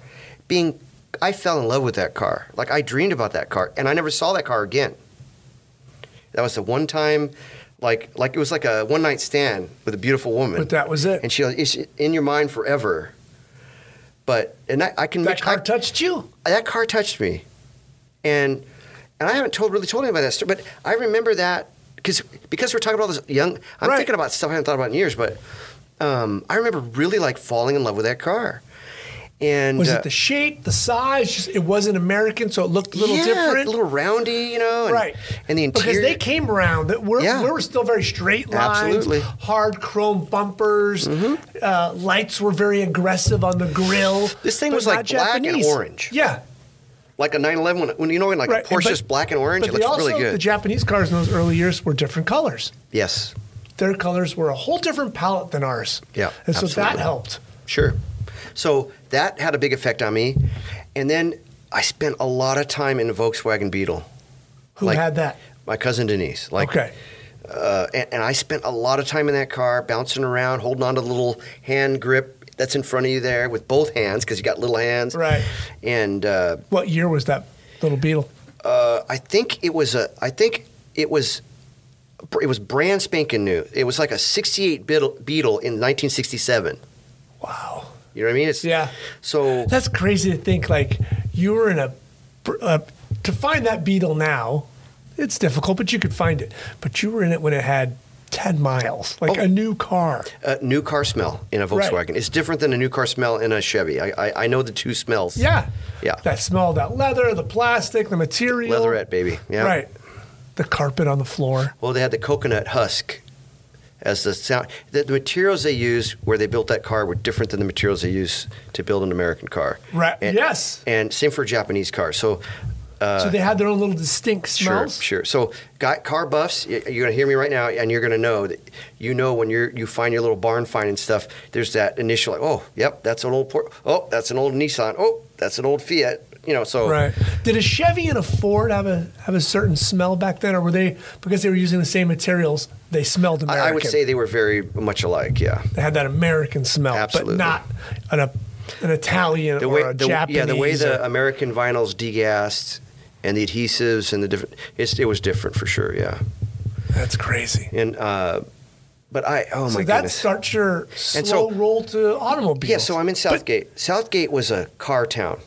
being, I fell in love with that car. Like I dreamed about that car, and I never saw that car again. That was the one time, like like it was like a one night stand with a beautiful woman. but that was it. and she it's in your mind forever. But and I, I can that make- car I- touched you. that car touched me, and and I haven't told really told anybody that story, but I remember that because because we're talking about all this young. I'm Right. thinking about stuff I haven't thought about in years, but um, I remember really like falling in love with that car, And Was uh, it the shape, the size? Just it wasn't American, so it looked a little yeah, different. a little roundy, you know, and, right. And the interior because they came around we're Yeah. we were still very straight lines, Absolutely. Mm-hmm. hard chrome bumpers. Uh, lights were very aggressive on the grill. This thing was like black and orange. Yeah. like a 911 when, when you know when like Right. a Porsche's black and orange, it looks also, really good. The Japanese cars in those early years were different colors. yes, Their colors were a whole different palette than ours. Yeah, And so that helped. sure. So that had a big effect on me, and then I spent a lot of time in a Volkswagen Beetle. Who Like- had that? My cousin Denise, like, okay. uh, and, and I spent a lot of time in that car, bouncing around, holding on to the little hand grip that's in front of you there with both hands because you got little hands. Right. And uh, What year was that little Beetle? uh, I think it was a. I think it was. It was brand spanking new. It was like a '68 Beetle, Beetle in 1967. Wow. You know what I mean? It's, Yeah. So That's crazy to think like you were in a, uh, to find that Beetle now, it's difficult, but you could find it. But you were in it when it had 10 miles, like Oh. a new car. a new car smell in a Right. Volkswagen. It's different than a new car smell in a Chevy. I, I, I know the two smells. Yeah. Yeah. That smell, that leather, the plastic, the material. Leatherette, baby. Yeah. Right. The carpet on the floor. Well, they had the coconut husk as the sound. The, the materials they used where they built that car were different than the materials they use to build an American car. Right. And, yes. And same for Japanese cars. So uh, so they had their own little distinct smells. Sure, sure. So, guy, car buffs, you're going to hear me right now, and you're going to know that you know when you're you find your little barn find and stuff. There's that initial, like, oh, yep, that's an old Port. Oh, that's an old Nissan. Oh, that's an old Fiat. You know, so Right. Did a Chevy and a Ford have a have a certain smell back then, or were they because they were using the same materials? They smelled American. I, I would say they were very much alike. Yeah. they had that American smell, Absolutely. but not an, a, an Italian The or way, a the, Japanese. yeah, the way the or- American vinyls degassed and the adhesives and the different, it's, it was different for sure. Yeah. that's crazy. And uh, but I, oh So my that goodness. starts your slow And so- roll to automobiles. Yeah, so I'm in Southgate. Southgate was a car town.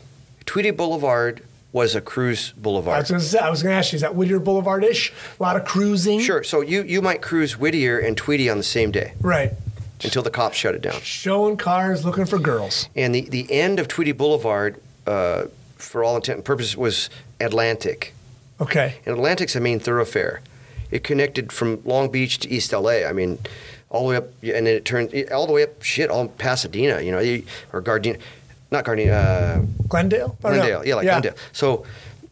Tweedy Boulevard was a cruise I boulevard. was going to say, I was going to ask you, is that Whittier Boulevard ish? A lot of cruising. Sure. So you, you might cruise Whittier and Tweedy on the same day Right. until the cops shut it down. Showing cars, looking for girls. And the, the end of Tweedy Boulevard, uh, for all intent and purposes, was Atlantic. Okay. And Atlantic's a main thoroughfare. It connected from Long Beach to East LA. I mean, all the way up, and then it turned all the way up, shit, all Pasadena, you know, or Gardena, not Gardena, uh, Glendale? No? Glendale, yeah, like Glendale. So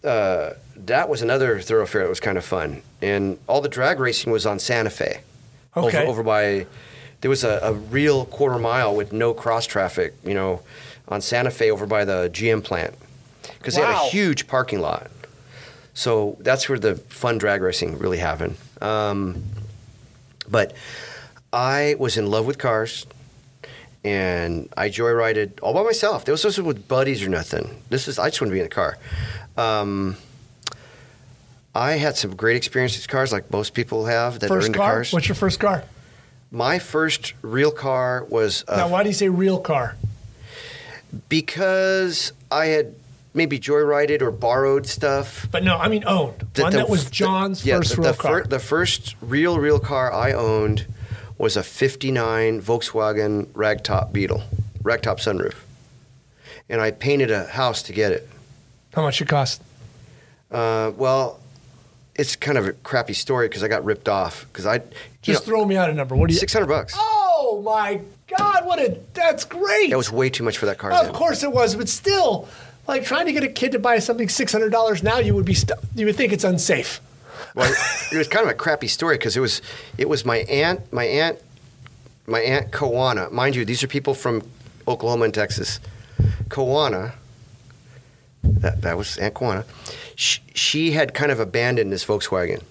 uh, that was another thoroughfare that was kind of fun, and all the drag racing was on Santa Fe, Okay. over, over by. There was a, a real quarter mile with no cross traffic, you know, on Santa Fe over by the GM plant, because they had a huge parking lot. So that's where the fun drag racing really happened. Um, but I was in love with cars and I joyrided all by myself. This wasn't with buddies or nothing. This is I just wanted to be in the car. Um, I had some great experiences with cars, like most people have that are First into car? cars. What's your first car? My first real car was uh, now, why do you say real car? because I had maybe joyrided or borrowed stuff. But no, I mean owned. The- One the- that was the- John's yeah, first the, real the car. fir- the first real, real car I owned was a 59 Volkswagen ragtop Beetle, ragtop sunroof. And I painted a house to get it. How much it cost? Uh, well, it's kind of a crappy story because I got ripped off. Because I, Just know, throw me out a number. What do you? 600 bucks. Oh my God! What a that's great. That was way too much for that car. of then. course it was, but still, like trying to get a kid to buy something six hundred dollars now, you would be stu- you would think it's unsafe. Well, it was kind of a crappy story because it was it was my aunt, my aunt, my aunt Kawana. Mind you, these are people from Oklahoma and Texas. Kawana, that that was Aunt Kawana. She, she had kind of abandoned this Volkswagen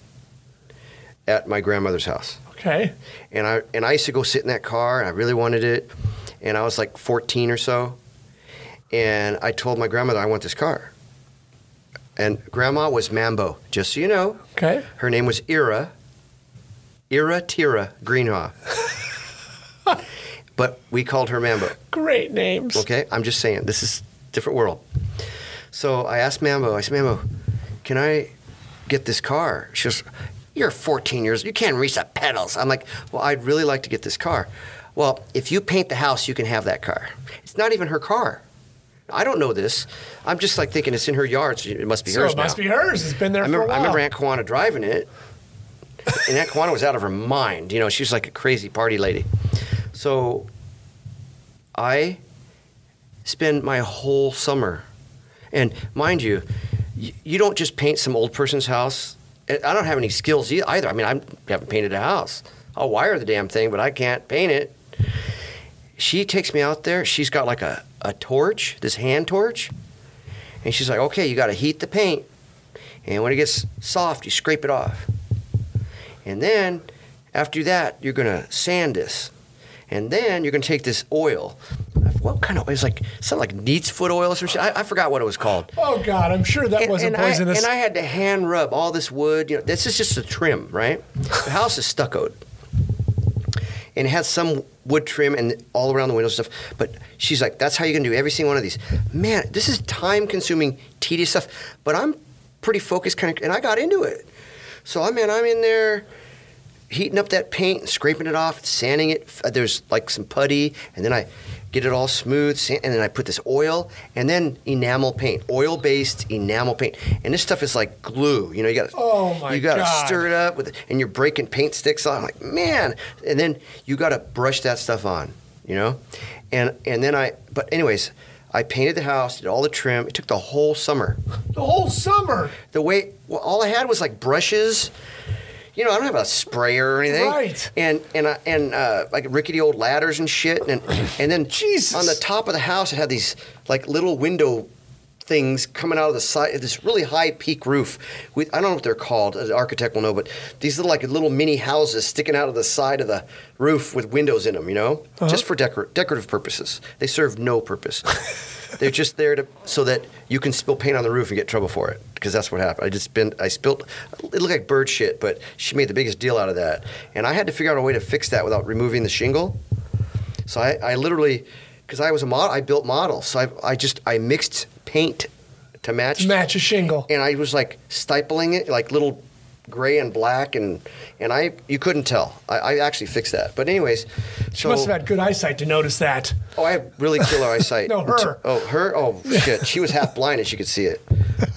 at my grandmother's house, Okay. and I and I used to go sit in that car, and I really wanted it, and I was like 14 or so, and I told my grandmother I want this car. And grandma was Mambo, just so you know. Okay. Her name was Ira. Ira Tira Greenhaw. *laughs* but we called her Mambo. Great names. Okay, I'm just saying this is different world. So I asked Mambo. I said, Mambo, can I get this car? She goes, You're 14 years. You can't reach the pedals. I'm like, Well, I'd really like to get this car. Well, if you paint the house, you can have that car. It's not even her car. I don't know this. I'm just like thinking it's in her yard, so it must be So hers it must now. be hers. It's been there I for a remember, while. I remember Aunt Kawana driving it, and Aunt Kawana was out of her mind. You know, she was like a crazy party lady. So I spend my whole summer, and mind you, you don't just paint some old person's house. I don't have any skills either. I mean, I haven't painted a house. I'll wire the damn thing, but I can't paint it. She takes me out there. She's got like a, a torch, this hand torch. And she's like, okay, you got to heat the paint. And when it gets soft, you scrape it off. And then after that, you're going to sand this. And then you're going to take this oil. What kind of oil? It's like something like neat's foot oil or some shit. I, I forgot what it was called. Oh God, I'm sure that And, wasn't and I, poisonous. and I had to hand rub all this wood. You know, this is just a trim, right? The house is stuccoed, and it has some wood trim and all around the windows and stuff. But she's like, "That's how you can do every single one of these." Man, this is time-consuming, tedious stuff. But I'm pretty focused, kind of, and I got into it. So I mean, I'm in there heating up that paint, and scraping it off, sanding it. There's like some putty, and then I get it all smooth, sand, and then I put this oil, and then enamel paint, oil-based enamel paint, and this stuff is like glue. You know, you got Oh, my you got to stir it up with, and you're breaking paint sticks on. I'm like, man, and then you got to brush that stuff on. You know, and and then I. But anyways. I painted the house, did all the trim. It took the whole summer the whole summer. the way well, all I had was like brushes. You know, I don't have a sprayer or anything. Right. And and uh, and uh, like rickety old ladders and shit. And and then *laughs* Jesus. on the top of the house, it had these like little window things coming out of the side. Of this really high peak roof. With I don't know what they're called. An architect will know, but these little like little mini houses sticking out of the side of the roof with windows in them. You know, just for decor- decorative purposes. They serve no purpose. *laughs* They're just there to so that you can spill paint on the roof and get trouble for it because that's what happened. I just been I spilled it looked like bird shit, but she made the biggest deal out of that, and I had to figure out a way to fix that without removing the shingle. So I, I literally because I was a model, I built models, so I, I just I mixed paint to match, To match a shingle. and I was like stippling it like little gray and black and and I you couldn't tell. I, I actually fixed that. But anyways, She so must have had good eyesight to notice that. Oh, I have really killer *laughs* eyesight. No, her. Oh, her. Oh, shit. She was half blind and she could see it,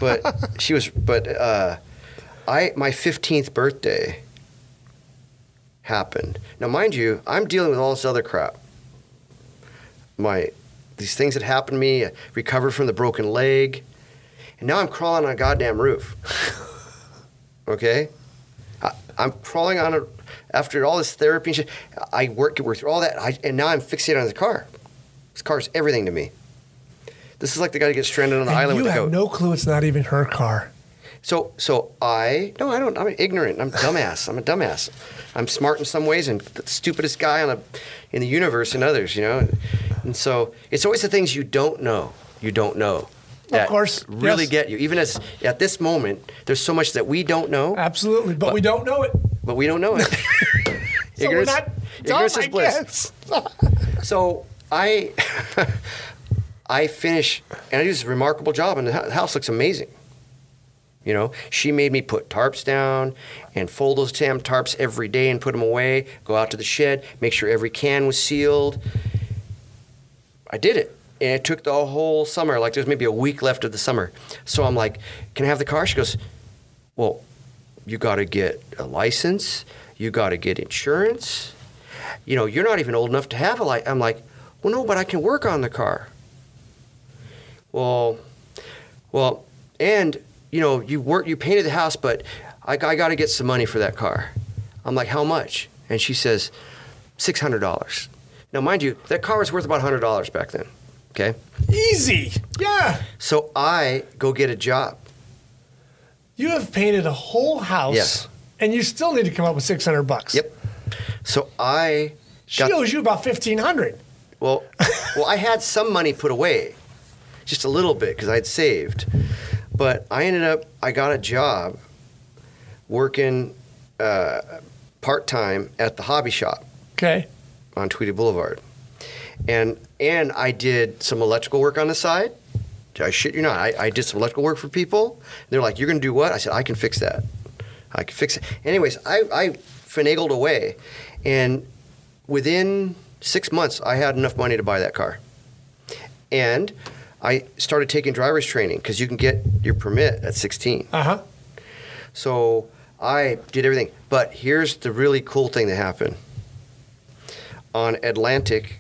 but she was. But uh, I my fifteenth birthday happened. Now, mind you, I'm dealing with all this other crap. My these things that happened to me. I recovered from the broken leg, and now I'm crawling on a goddamn roof. *laughs* okay, I, I'm crawling on a. After all this therapy and shit, I work work through all that, I, and now I'm fixated on the car. This car's everything to me. This is like the guy who gets stranded on the And island you with the have goat. no clue it's not even her car. So, so I no, I don't. I'm ignorant. I'm dumbass. I'm a dumbass. I'm smart in some ways and the stupidest guy on a, in the universe in others. You know, and so it's always the things you don't know. You don't know. That course, really yes. get you. Even as at this moment, there's so much that we don't know, Absolutely, but we don't know it. but we don't know it. *laughs* *laughs* So not dumb, ignorance is I bliss. guess. *laughs* So I I finish and I do this remarkable job, and the house looks amazing. You know, she made me put tarps down and fold those damn tarps every day and put them away. Go out to the shed, make sure every can was sealed. I did it. And it took the whole summer. Like there's maybe a week left of the summer. So I'm like, "Can I have the car?" She goes, "Well, you got to get a license. You got to get insurance. You know, you're not even old enough to have a license." I'm like, "Well, no, but I can work on the car." Well, well, and you know, you work, you painted the house, but I, I got to get some money for that car. I'm like, "How much?" And she says, six hundred dollars. Now, mind you, that car was worth about hundred dollars back then. Okay, Easy. Yeah. so I go get a job. You have painted a whole house. Yes. And you still need to come up with 600 bucks. Yep. So I She got owes you about 1500 well, *laughs* well, I had some money put away, just a little bit because I'd saved, but I ended up I got a job working uh, part time at the hobby shop Okay. on Tweedy Boulevard, and and I did some electrical work on the side. I shit you not. I, I did some electrical work for people. They're like, "You're going to do what?" I said, "I can fix that. I can fix it." Anyways, I, I finagled away, and within six months, I had enough money to buy that car, and I started taking driver's training because you can get your permit at 16. Uh huh. So I did everything. But here's the really cool thing that happened. On Atlantic,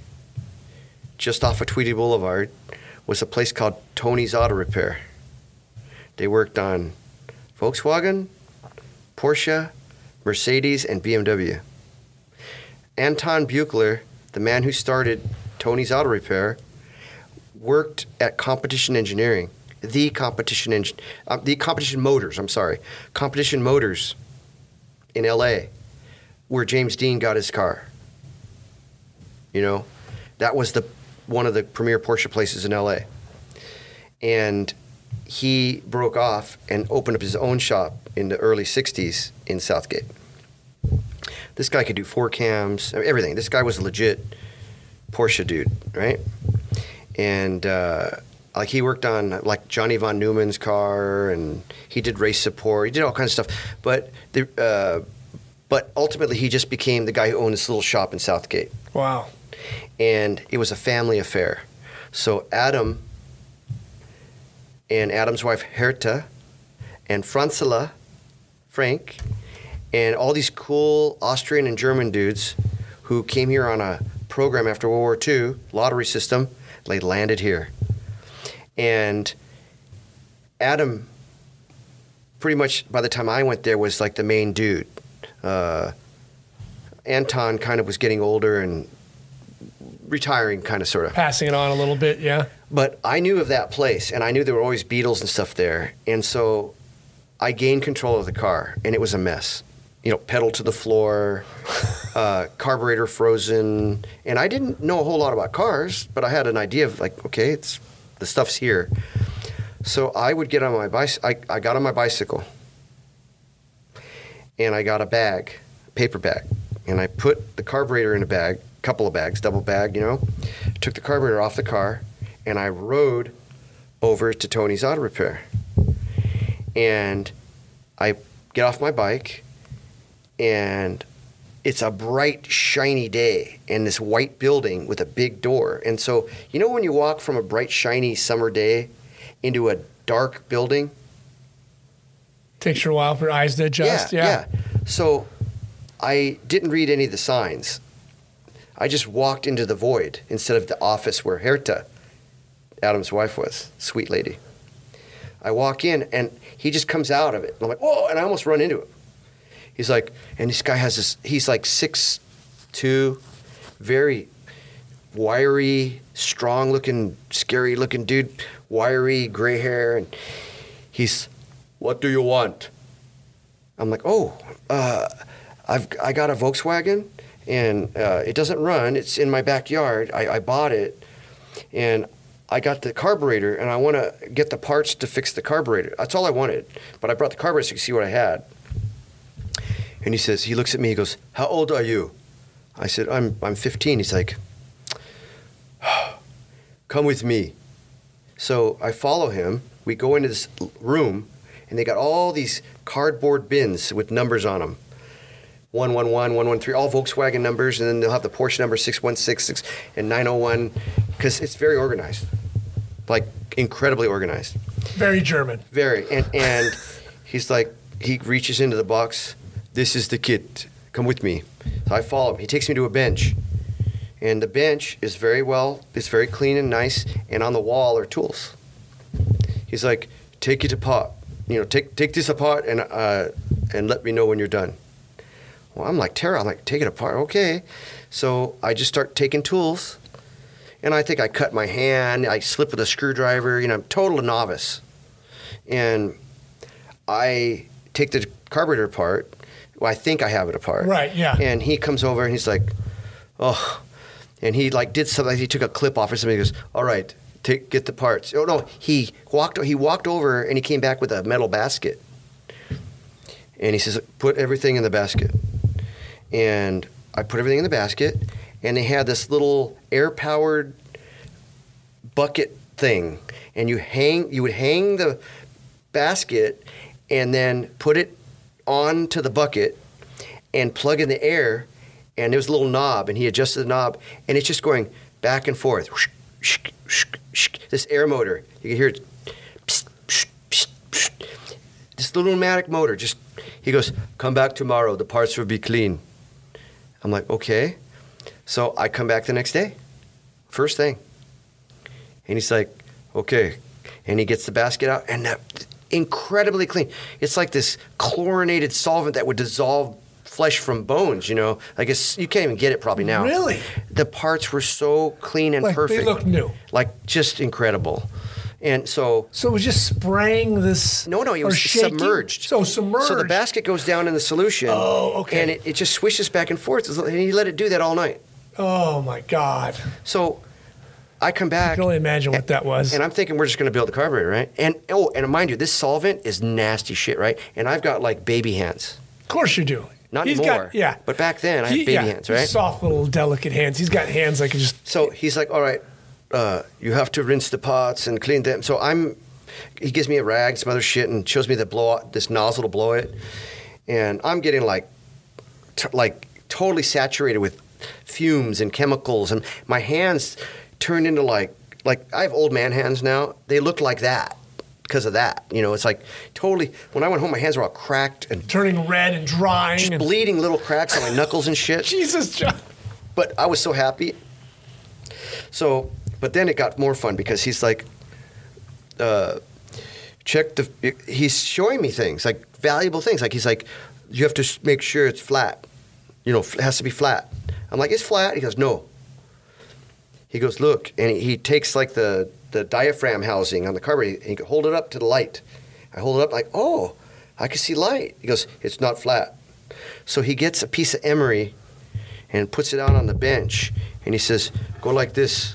just off of Tweedy Boulevard, was a place called Tony's Auto Repair. They worked on Volkswagen, Porsche, Mercedes, and BMW. Anton Buchler, the man who started Tony's Auto Repair, worked at Competition Engineering, the Competition Engine, uh, the Competition Motors. I'm sorry, Competition Motors in L.A., where James Dean got his car. You know, that was the one of the premier Porsche places in L.A. And he broke off and opened up his own shop in the early '60s in Southgate. This guy could do four cams, everything. This guy was a legit Porsche dude, right? And uh, like he worked on like Johnny von Neumann's car, and he did race support. He did all kinds of stuff. But the uh, but ultimately, he just became the guy who owned this little shop in Southgate, Wow. And it was a family affair. So Adam and Adam's wife Herta and Franzela, Frank, and all these cool Austrian and German dudes who came here on a program after World War II, lottery system, they landed here. And Adam, pretty much by the time I went there, was like the main dude. Uh, Anton kind of was getting older and retiring, kind of, sort of. Passing it on a little bit, yeah. But I knew of that place, and I knew there were always beetles and stuff there, and so I gained control of the car, and it was a mess. You know, pedal to the floor, *laughs* uh, carburetor frozen, and I didn't know a whole lot about cars, but I had an idea of like, okay, it's the stuff's here. So I would get on my bicycle. I, I got on my bicycle, and I got a bag, paper bag, and I put the carburetor in a bag, couple of bags, double bag, you know. Took the carburetor off the car, and I rode over to Tony's Auto Repair. And I get off my bike, and it's a bright, shiny day in this white building with a big door. And so, you know, when you walk from a bright, shiny summer day into a dark building? Takes you a while for your eyes to adjust. Yeah. yeah. So I didn't read any of the signs. I just walked into the void instead of the office where Herta, Adam's wife, was. Sweet lady. I walk in and he just comes out of it. I'm like, whoa, and I almost run into him. He's like, and this guy has this, he's like six two, very wiry, strong looking, scary looking dude, wiry, gray hair. And he's, what do you want? I'm like, oh, uh, I've I got a Volkswagen, and uh, it doesn't run. It's in my backyard. I, I bought it, and I got the carburetor, and I want to get the parts to fix the carburetor. That's all I wanted. But I brought the carburetor so you see what I had. And he says, he looks at me. He goes, "How old are you?" I said, "I'm I'm 15." He's like, *sighs* "Come with me." So I follow him. We go into this room, and they got all these cardboard bins with numbers on them. 111, 113, all Volkswagen numbers, and then they'll have the Porsche number 6166 and 901 because it's very organized, like incredibly organized. Very German. Very. And, and he's like, he reaches into the box. This is the kit. Come with me. So I follow him. He takes me to a bench. And the bench is very well, it's very clean and nice. And on the wall are tools. He's like, take it apart. You know, take take this apart and uh, and let me know when you're done. Well, I'm like, Tara, I'm like, take it apart. Okay. So I just start taking tools. And I think I cut my hand. I slip with a screwdriver. You know, I'm total novice. And I take the carburetor apart. Well, I think I have it apart. Right, yeah. And he comes over and he's like, oh. And he like did something. He took a clip off or something. He goes, all right, take get the parts. Oh no, he walked. He walked over and he came back with a metal basket. And he says, put everything in the basket. And I put everything in the basket, and they had this little air-powered bucket thing, and you hang. You would hang the basket, and then put it onto the bucket, and plug in the air. And there was a little knob, and he adjusted the knob, and it's just going back and forth. this air motor. You can hear it. This little pneumatic motor. Just he goes, come back tomorrow. The parts will be clean. I'm like, okay. So I come back the next day, first thing, and he's like, okay, and he gets the basket out and that incredibly clean. It's like this chlorinated solvent that would dissolve flesh from bones. You know, like it's you can't even get it probably now. Really? The parts were so clean and Like, they perfect. look new. Like just incredible. And so So it was just spraying this. no, no, it was shaking? submerged. So submerged. So the basket goes down in the solution. Oh, okay. And it, it just swishes back and forth. And he let it do that all night. Oh my God! So I come back. I can only imagine what that was. And I'm thinking we're just going to build the carburetor, right? And oh, and mind you, this solvent is nasty shit, right? And I've got like baby hands. of course you do. Not He's anymore. Got, yeah. But back then, I had baby yeah, hands, right? Soft little delicate hands. He's got hands like just. So he's like, all right, uh, you have to rinse the pots and clean them. So I'm, he gives me a rag, some other shit, and shows me the blow this nozzle to blow it, and I'm getting like, t- like totally saturated with fumes and chemicals, and my hands turned into like, like I have old man hands now. They look like that because of that. You know, it's like totally. When I went home, my hands were all cracked and turning red and drying. just and, bleeding little cracks on my knuckles and shit. *laughs* Jesus, John. But I was so happy. So, but then it got more fun because he's like, uh, check the. He's showing me things like valuable things. Like he's like, you have to make sure it's flat. You know, it has to be flat. I'm like, it's flat. He goes, no. He goes, look, and he, he takes like the the diaphragm housing on the carburetor and he can hold it up to the light. I hold it up like, oh, I can see light. He goes, it's not flat. So he gets a piece of emery and puts it out on the bench and he says, go like this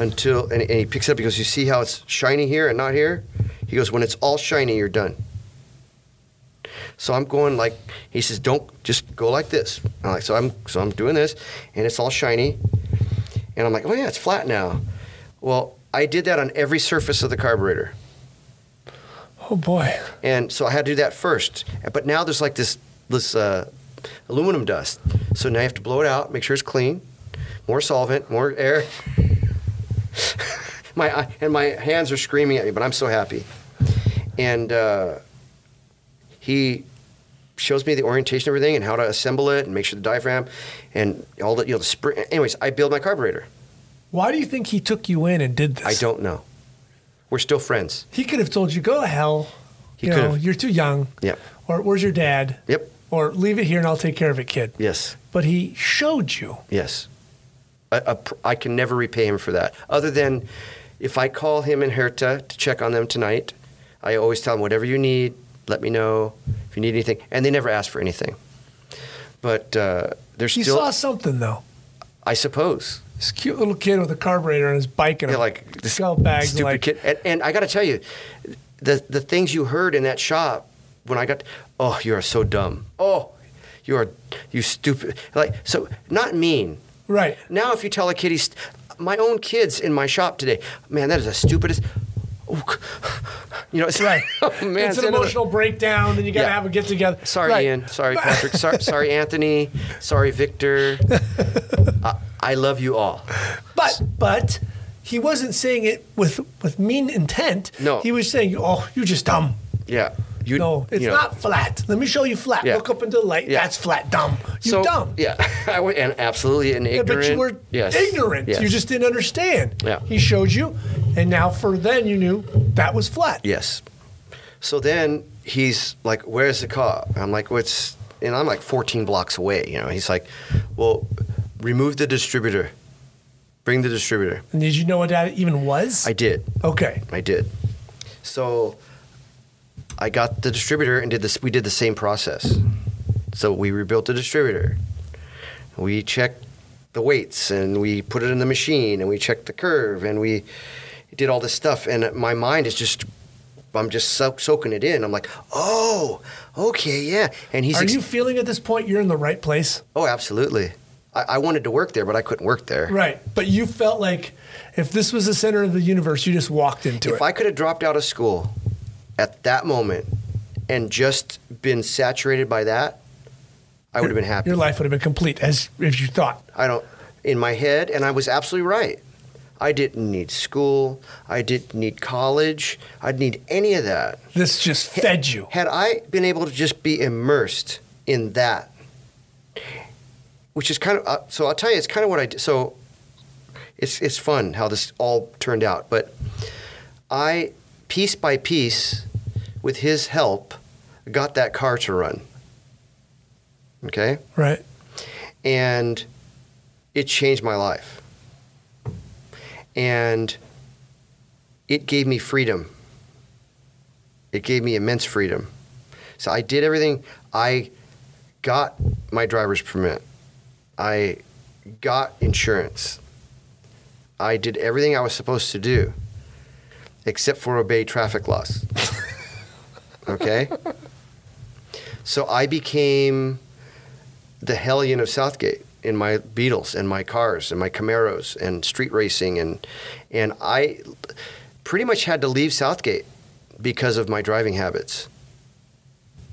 until, and, and he picks it up. He goes, you see how it's shiny here and not here? He goes, when it's all shiny, you're done. So I'm going like he says, don't just go like this. I'm like so I'm so I'm doing this, and it's all shiny, and I'm like, oh yeah, it's flat now. Well, I did that on every surface of the carburetor, Oh boy. and so I had to do that first. But now there's like this this uh, aluminum dust, so now you have to blow it out, make sure it's clean, more solvent, more air. *laughs* my and my hands are screaming at me, but I'm so happy, and. Uh, he shows me the orientation of everything and how to assemble it and make sure the diaphragm and all the you know the spring. Anyways, I build my carburetor. Why do you think he took you in and did this? I don't know. We're still friends. He could have told you, go to hell. He you could know, have. you're too young. Yep. Or where's your dad? Yep. Or leave it here and I'll take care of it, kid. Yes. But he showed you. Yes. A, a I can never repay him for that. Other than if I call him and Herta to check on them tonight, I always tell them whatever you need, let me know if you need anything, and they never ask for anything. But uh, there's He still, saw something though. I suppose, This cute little kid with a carburetor on his bike and Yeah, a like this skull bag. stupid like, kid. And, and I got to tell you, the the things you heard in that shop when I got, oh, you are so dumb. Oh, you are you stupid. Like so, not mean. Right. Now, if you tell a kid he's, my own kids in my shop today, man, that is the stupidest. *sighs* You know, it's Right. *laughs* Oh, man, it's an end the- emotional breakdown, and you got to Yeah. have a get together. Sorry, right. Ian. Sorry, *laughs* Patrick. sorry, sorry, Anthony. Sorry, Victor. *laughs* I, I love you all. But but he wasn't saying it with with mean intent. No. He was saying, "Oh, you're just dumb." Yeah. You, No, it's you know. not flat. Let me show you flat. Yeah. Look up into the light. Yeah. That's flat. Dumb. You so, dumb. Yeah, *laughs* and absolutely an Yeah, ignorant. but you were yes. ignorant. Yes. You just didn't understand. Yeah. He showed you, and now for then you knew that was flat. Yes. So then he's like, "Where's the car?" I'm like, "What's?" And I'm like 14 blocks away. You know, he's like, "Well, remove the distributor. Bring the distributor." And did you know what that even was? I did. okay. I did. So I got the distributor and did this. We did the same process. So we rebuilt the distributor. We checked the weights and we put it in the machine and we checked the curve and we did all this stuff. And my mind is just, I'm just soak, soaking it in. I'm like, oh, okay, yeah. And he's, Are ex- you feeling at this point you're in the right place? oh, absolutely. I, I wanted to work there, but I couldn't work there. Right. But you felt like if this was the center of the universe, you just walked into If it. If I could have dropped out of school at that moment and just been saturated by that, I would have been happy. Your life would have been complete as if you thought. I don't in my head, and I was absolutely right. I didn't need school. I didn't need college. I didn't need any of that. This just fed you. Had I been able to just be immersed in that, which is kind of, uh, so I'll tell you, it's kind of what I did. So it's, it's fun how this all turned out. But I, piece by piece, with his help, got that car to run. Okay? Right. and it changed my life. And it gave me freedom. It gave me immense freedom. So I did everything. I got my driver's permit. I got insurance. I did everything I was supposed to do except for obey traffic laws. okay? So I became the hellion of Southgate in my Beetles and my cars and my Camaros and street racing and and I pretty much had to leave Southgate because of my driving habits.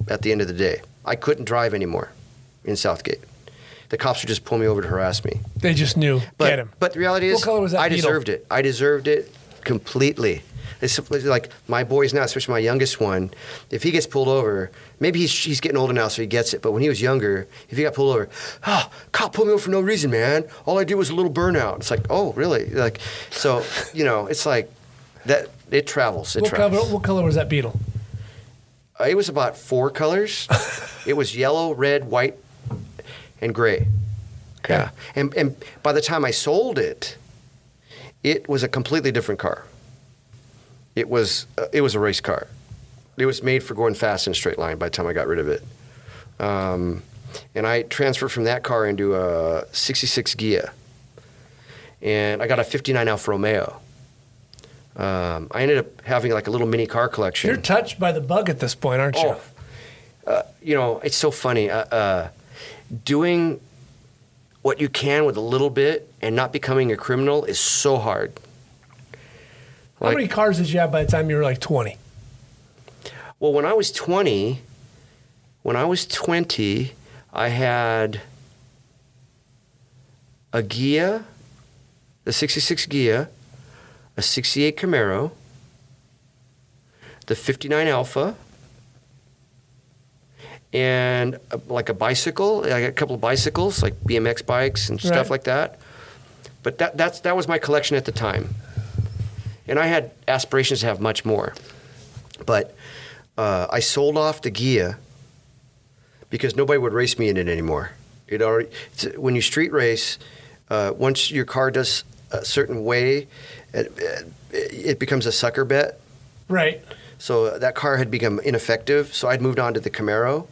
At the end of the day, I couldn't drive anymore in Southgate. The cops would just pull me over to harass me. They just knew. But, Get him. but the reality What is, color was that I Beetle? deserved it. I deserved it completely. It's like my boys now, especially my youngest one. If he gets pulled over, maybe he's he's getting older now, so he gets it. But when he was younger, if he got pulled over, oh, cop pulled me over for no reason, man. All I did was a little burnout. It's like, oh, really? Like, so you know, it's like that. It travels. It what color, what color was that beetle? Uh, It was about four colors. *laughs* it was yellow, red, white, and gray. Okay. Yeah. And and by the time I sold it, it was a completely different car. It was uh, it was a race car. It was made for going fast in a straight line. By the time I got rid of it, um, and I transferred from that car into a '66 Ghia, and I got a '59 Alfa Romeo. Um, I ended up having like a little mini car collection. You're touched by the bug at this point, aren't you? Oh, uh, you know, it's so funny. Uh, uh, doing what you can with a little bit and not becoming a criminal is so hard. How many cars did you have by the time you were like 20? Well, when I was 20, when I was 20, I had a Ghia, the 66 Ghia, a 68 Camaro, the 59 Alfa, and a, like a bicycle, I got a couple of bicycles, like BMX bikes and Right. stuff like that. But that, that's, that was my collection at the time. And I had aspirations to have much more. But uh, I sold off the Ghia because nobody would race me in it anymore. It already it's, when you street race, uh, once your car does a certain way, it, it becomes a sucker bet. Right. So that car had become ineffective. So I'd moved on to the Camaro,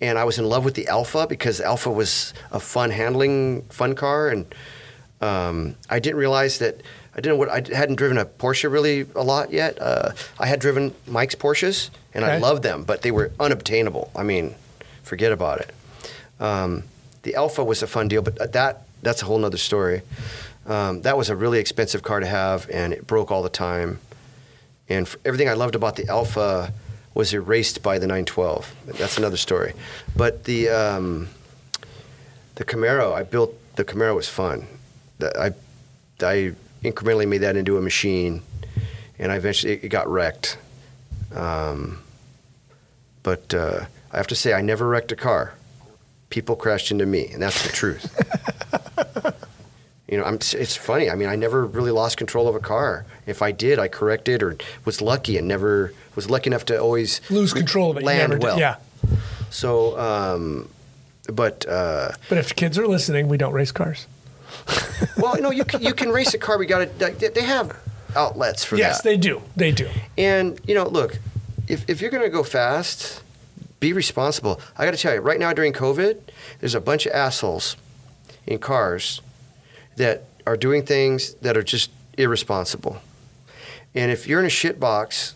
and I was in love with the Alfa because Alfa was a fun handling, fun car, and um, I didn't realize that I didn't what I hadn't driven a Porsche really a lot yet. Uh, I had driven Mike's Porsches, and I loved them, but they were unobtainable. I mean, forget about it. Um, the Alfa was a fun deal, but that that's a whole nother story. Um, that was a really expensive car to have, and it broke all the time. And everything I loved about the Alfa was erased by the 912. That's another story. But the um, the Camaro, I built the Camaro was fun. The- I I incrementally made that into a machine, and I eventually it got wrecked. Um, but uh, I have to say, I never wrecked a car. People crashed into me, and that's the truth. *laughs* you know, I'm, it's funny. I mean, I never really lost control of a car. If I did, I corrected or was lucky and never was lucky enough to always Lose control of it. Land never did- well. Yeah. So, um, but uh, But if kids are listening, we don't race cars. *laughs* well, you know, you can, you can race a car. We got to. They have outlets for Yes, that. Yes, they do. They do. And you know, look, if if you're going to go fast, be responsible. I got to tell you, right now during COVID, there's a bunch of assholes in cars that are doing things that are just irresponsible. And if you're in a shit box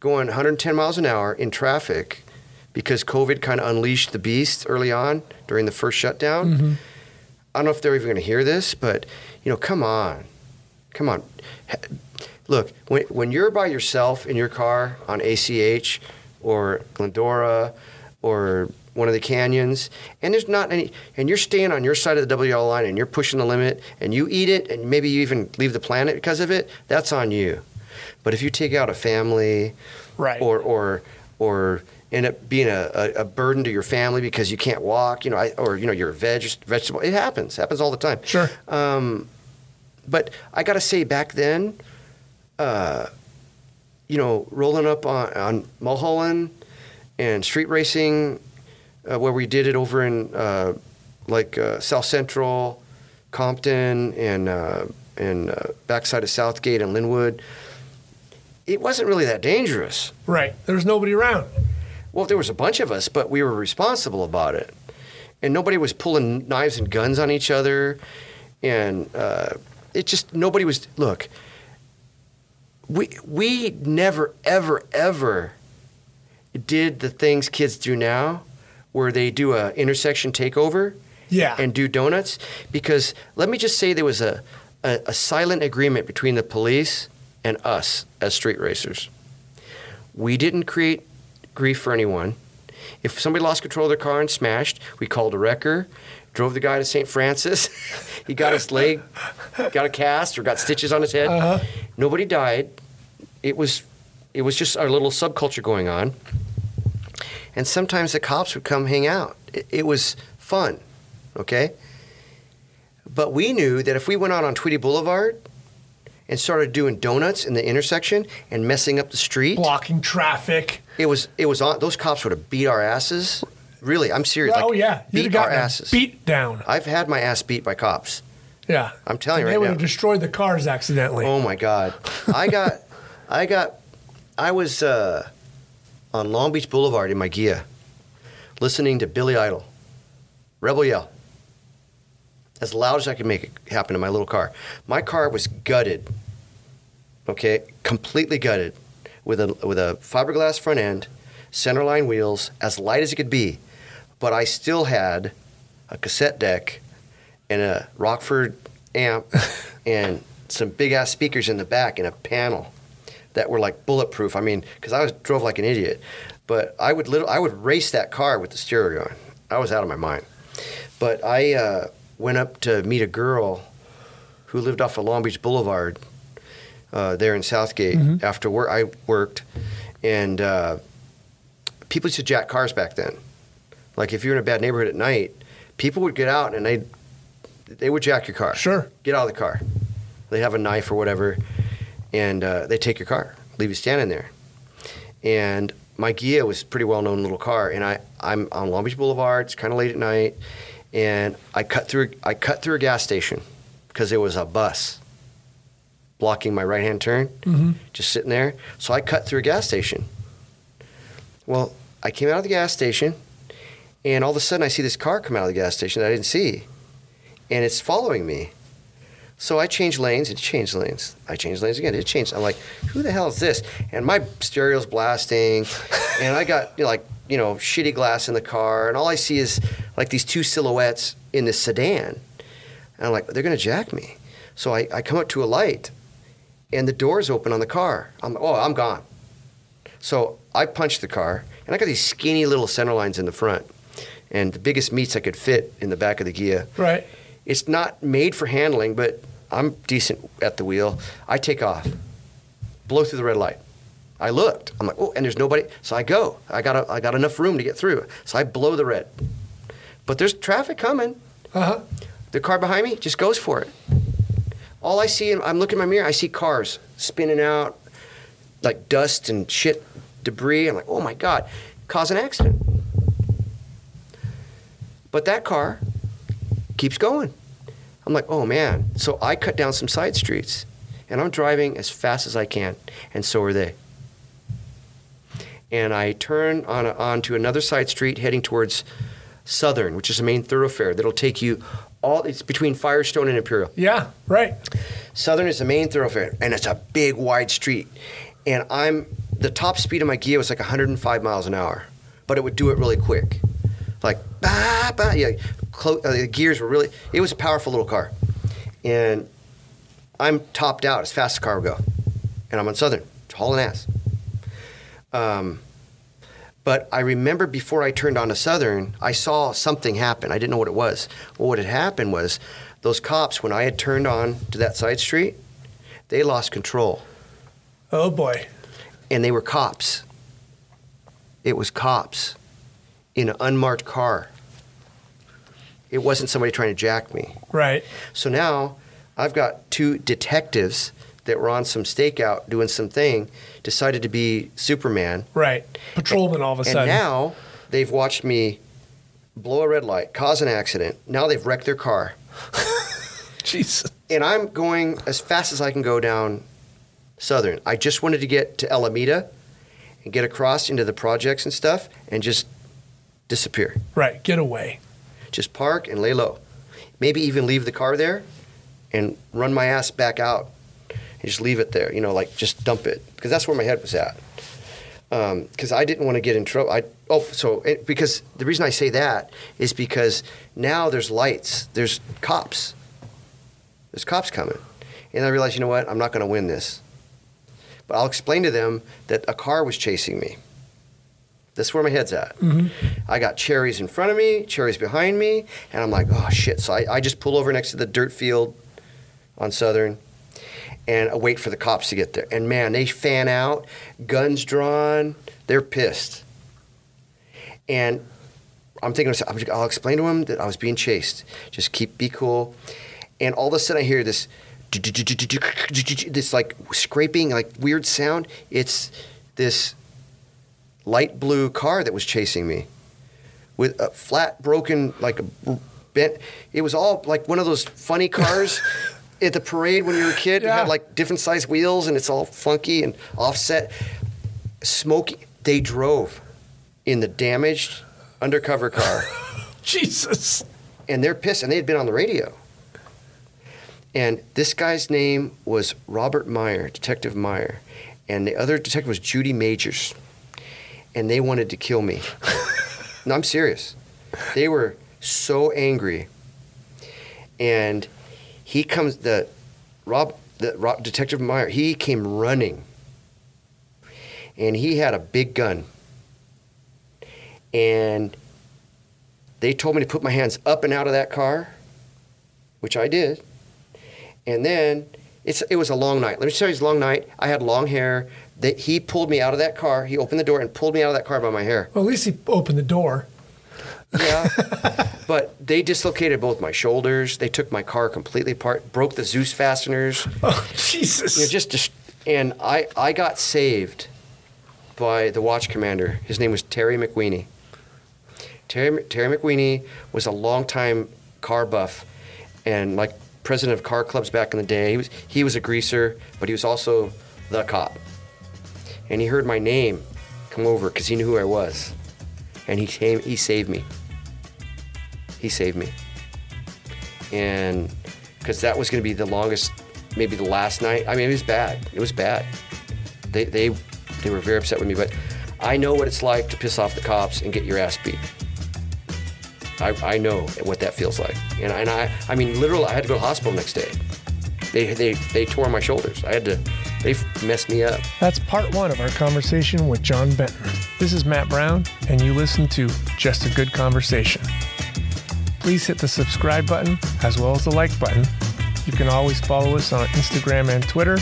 going 110 miles an hour in traffic because COVID kind of unleashed the beast early on during the first shutdown, mm-hmm. I don't know if they're even going to hear this, but you know, come on, come on. Look, when when you're by yourself in your car on ACH or Glendora or one of the canyons, and there's not any, and you're staying on your side of the WL line and you're pushing the limit, and you eat it, and maybe you even leave the planet because of it, that's on you. But if you take out a family, Right. or or or end up being a, a, a burden to your family because you can't walk, you know, I, or you know, you're a veg vegetable. It happens. happens all the time. Sure. Um, but I got to say, back then, uh, you know, rolling up on, on Mulholland and street racing, uh, where we did it over in uh, like uh, South Central, Compton, and uh, and uh, backside of Southgate and Lynwood. It wasn't really that dangerous. Right. There was nobody around. Well, there was a bunch of us, but we were responsible about it, and nobody was pulling knives and guns on each other, and uh, it just nobody was. Look, we we never ever ever did the things kids do now, where they do a intersection takeover Yeah. and do donuts, because let me just say there was a, a, a silent agreement between the police and us as street racers. We didn't create grief for anyone. If somebody lost control of their car and smashed, we called a wrecker, drove the guy to St. Francis. *laughs* he got his leg, got a cast or got stitches on his head. Uh-huh. Nobody died. It was, it was just our little subculture going on. And sometimes the cops would come hang out. It, it was fun, okay? But we knew that if we went out on Tweedy Boulevard and started doing donuts in the intersection and messing up the street, Blocking traffic. It was it was on. Those cops would have beat our asses. Really, I'm serious. oh like, yeah. You'd have beat our asses. beat down. I've had my ass beat by cops. Yeah. I'm telling you And They would now. have destroyed the cars accidentally. Oh my God, I got, *laughs* I got, I was uh, on Long Beach Boulevard in my Ghia, listening to Billy Idol, Rebel Yell, as loud as I could make it happen in my little car. My car was gutted, okay, completely gutted, with a with a fiberglass front end, centerline wheels, as light as it could be, but I still had a cassette deck and a Rockford amp *laughs* and some big ass speakers in the back and a panel that were like bulletproof. I mean, because I was drove like an idiot, but I would little I would race that car with the stereo on. I was out of my mind. But I uh, went up to meet a girl who lived off of Long Beach Boulevard uh, there in Southgate after work. I worked, and uh, people used to jack cars back then. Like if you're in a bad neighborhood at night, people would get out and they they would jack your car. Sure. Get out of the car. They have a knife or whatever, and uh, they take your car, leave you standing there. And my Ghia was a pretty well known little car, and I I'm on Long Beach Boulevard. It's kind of late at night, and I cut through I cut through a gas station because there was a bus blocking my right hand turn, mm-hmm. just sitting there. So I cut through a gas station. Well, I came out of the gas station, and all of a sudden I see this car come out of the gas station that I didn't see, and it's following me. So I changed lanes. It changed lanes. I changed lanes again. It changed. I'm like, who the hell is this? And my stereo's blasting, *laughs* and I got you know, like you know shitty glass in the car, and all I see is like these two silhouettes in this sedan, and I'm like, they're gonna jack me. So I, I come up to a light, and the doors open on the car. I'm oh I'm gone. So I punched the car, and I got these skinny little center lines in the front, and the biggest meats I could fit in the back of the Ghia. Right. It's not made for handling, but I'm decent at the wheel. I take off, blow through the red light. I looked. I'm like, oh, and there's nobody. So I go. I got a, I got enough room to get through. So I blow the red. But there's traffic coming. Uh huh. The car behind me just goes for it. All I see, I'm looking in my mirror. I see cars spinning out, like dust and shit, debris. I'm like, oh my god, cause an accident. But that car keeps going. I'm like, oh man. So I cut down some side streets, and I'm driving as fast as I can, and so are they. And I turn on onto another side street heading towards Southern, which is a main thoroughfare that'll take you all. It's between Firestone and Imperial. Yeah. Right. Southern is the main thoroughfare, and it's a big, wide street. And I'm the top speed of my Ghia was like 105 miles an hour, but it would do it really quick, like bah bah. Yeah, clo- uh, the gears were really. It was a powerful little car, and I'm topped out as fast as the car will go, and I'm on Southern, hauling ass. Um, But I remember before I turned on to Southern, I saw something happen. I didn't know what it was. Well, what had happened was those cops, when I had turned on to that side street, they lost control. Oh boy. And they were cops. It was cops in an unmarked car. It wasn't somebody trying to jack me. Right. So now I've got two detectives that were on some stakeout doing some thing, decided to be Superman. Right. Patrolman all of a sudden. And now they've watched me blow a red light, cause an accident. Now they've wrecked their car. *laughs* Jesus. And I'm going as fast as I can go down Southern. I just wanted to get to Alameda and get across into the projects and stuff and just disappear. Right. Get away. Just park and lay low. Maybe even leave the car there and run my ass back out just leave it there. You know, like just dump it because that's where my head was at. Um, because I didn't want to get in trouble. I oh so it, because the reason I say that is because now there's lights, there's cops, there's cops coming, and I realized you know what I'm not going to win this. But I'll explain to them that a car was chasing me. That's where my head's at. Mm-hmm. I got cherries in front of me, cherries behind me, and I'm like, oh shit. So I, I just pull over next to the dirt field on Southern and wait for the cops to get there. And man, they fan out, guns drawn, they're pissed. And I'm thinking, I'll explain to them that I was being chased. Just keep, be cool. And all of a sudden I hear this, this like scraping, like weird sound. It's this light blue car that was chasing me with a flat, broken, like a bent. It was all like one of those funny cars *laughs* at the parade when you were a kid. It Yeah. had like different size wheels and it's all funky and offset. Smoky. They drove in the damaged undercover car *laughs* Jesus. and they're pissed and they had been on the radio. And this guy's name was Robert Meyer, Detective Meyer, and the other detective was Judy Majors. And they wanted to kill me. *laughs* no, I'm serious. They were so angry. And he comes the Rob the Rob, Detective Meyer, he came running. And he had a big gun. And they told me to put my hands up and out of that car, which I did. And then it's it was a long night. Let me tell you, it was a long night. I had long hair. That he pulled me out of that car. He opened the door and pulled me out of that car by my hair. Well, at least he opened the door. Yeah. *laughs* but they dislocated both my shoulders. They took my car completely apart, broke the Dzus fasteners. *laughs* Oh, Jesus. You know, just, just and I I got saved by the watch commander. His name was Terry McWeeny. Terry Terry McWeeny was a longtime car buff, and like president of car clubs back in the day. He was he was a greaser, but he was also the cop. And he heard my name come over because he knew who I was, and he came. He saved me. He saved me, and because that was going to be the longest, maybe the last night. I mean, it was bad. It was bad. They they they were very upset with me, but I know what it's like to piss off the cops and get your ass beat. I, I know what that feels like, and, and I I mean literally I had to go to the hospital the next day. They they they tore my shoulders. I had to. They messed me up. That's part one of our conversation with John Benton. This is Matt Brown, and you listen to Just a Good Conversation. Please hit the subscribe button as well as the like button. You can always follow us on Instagram and Twitter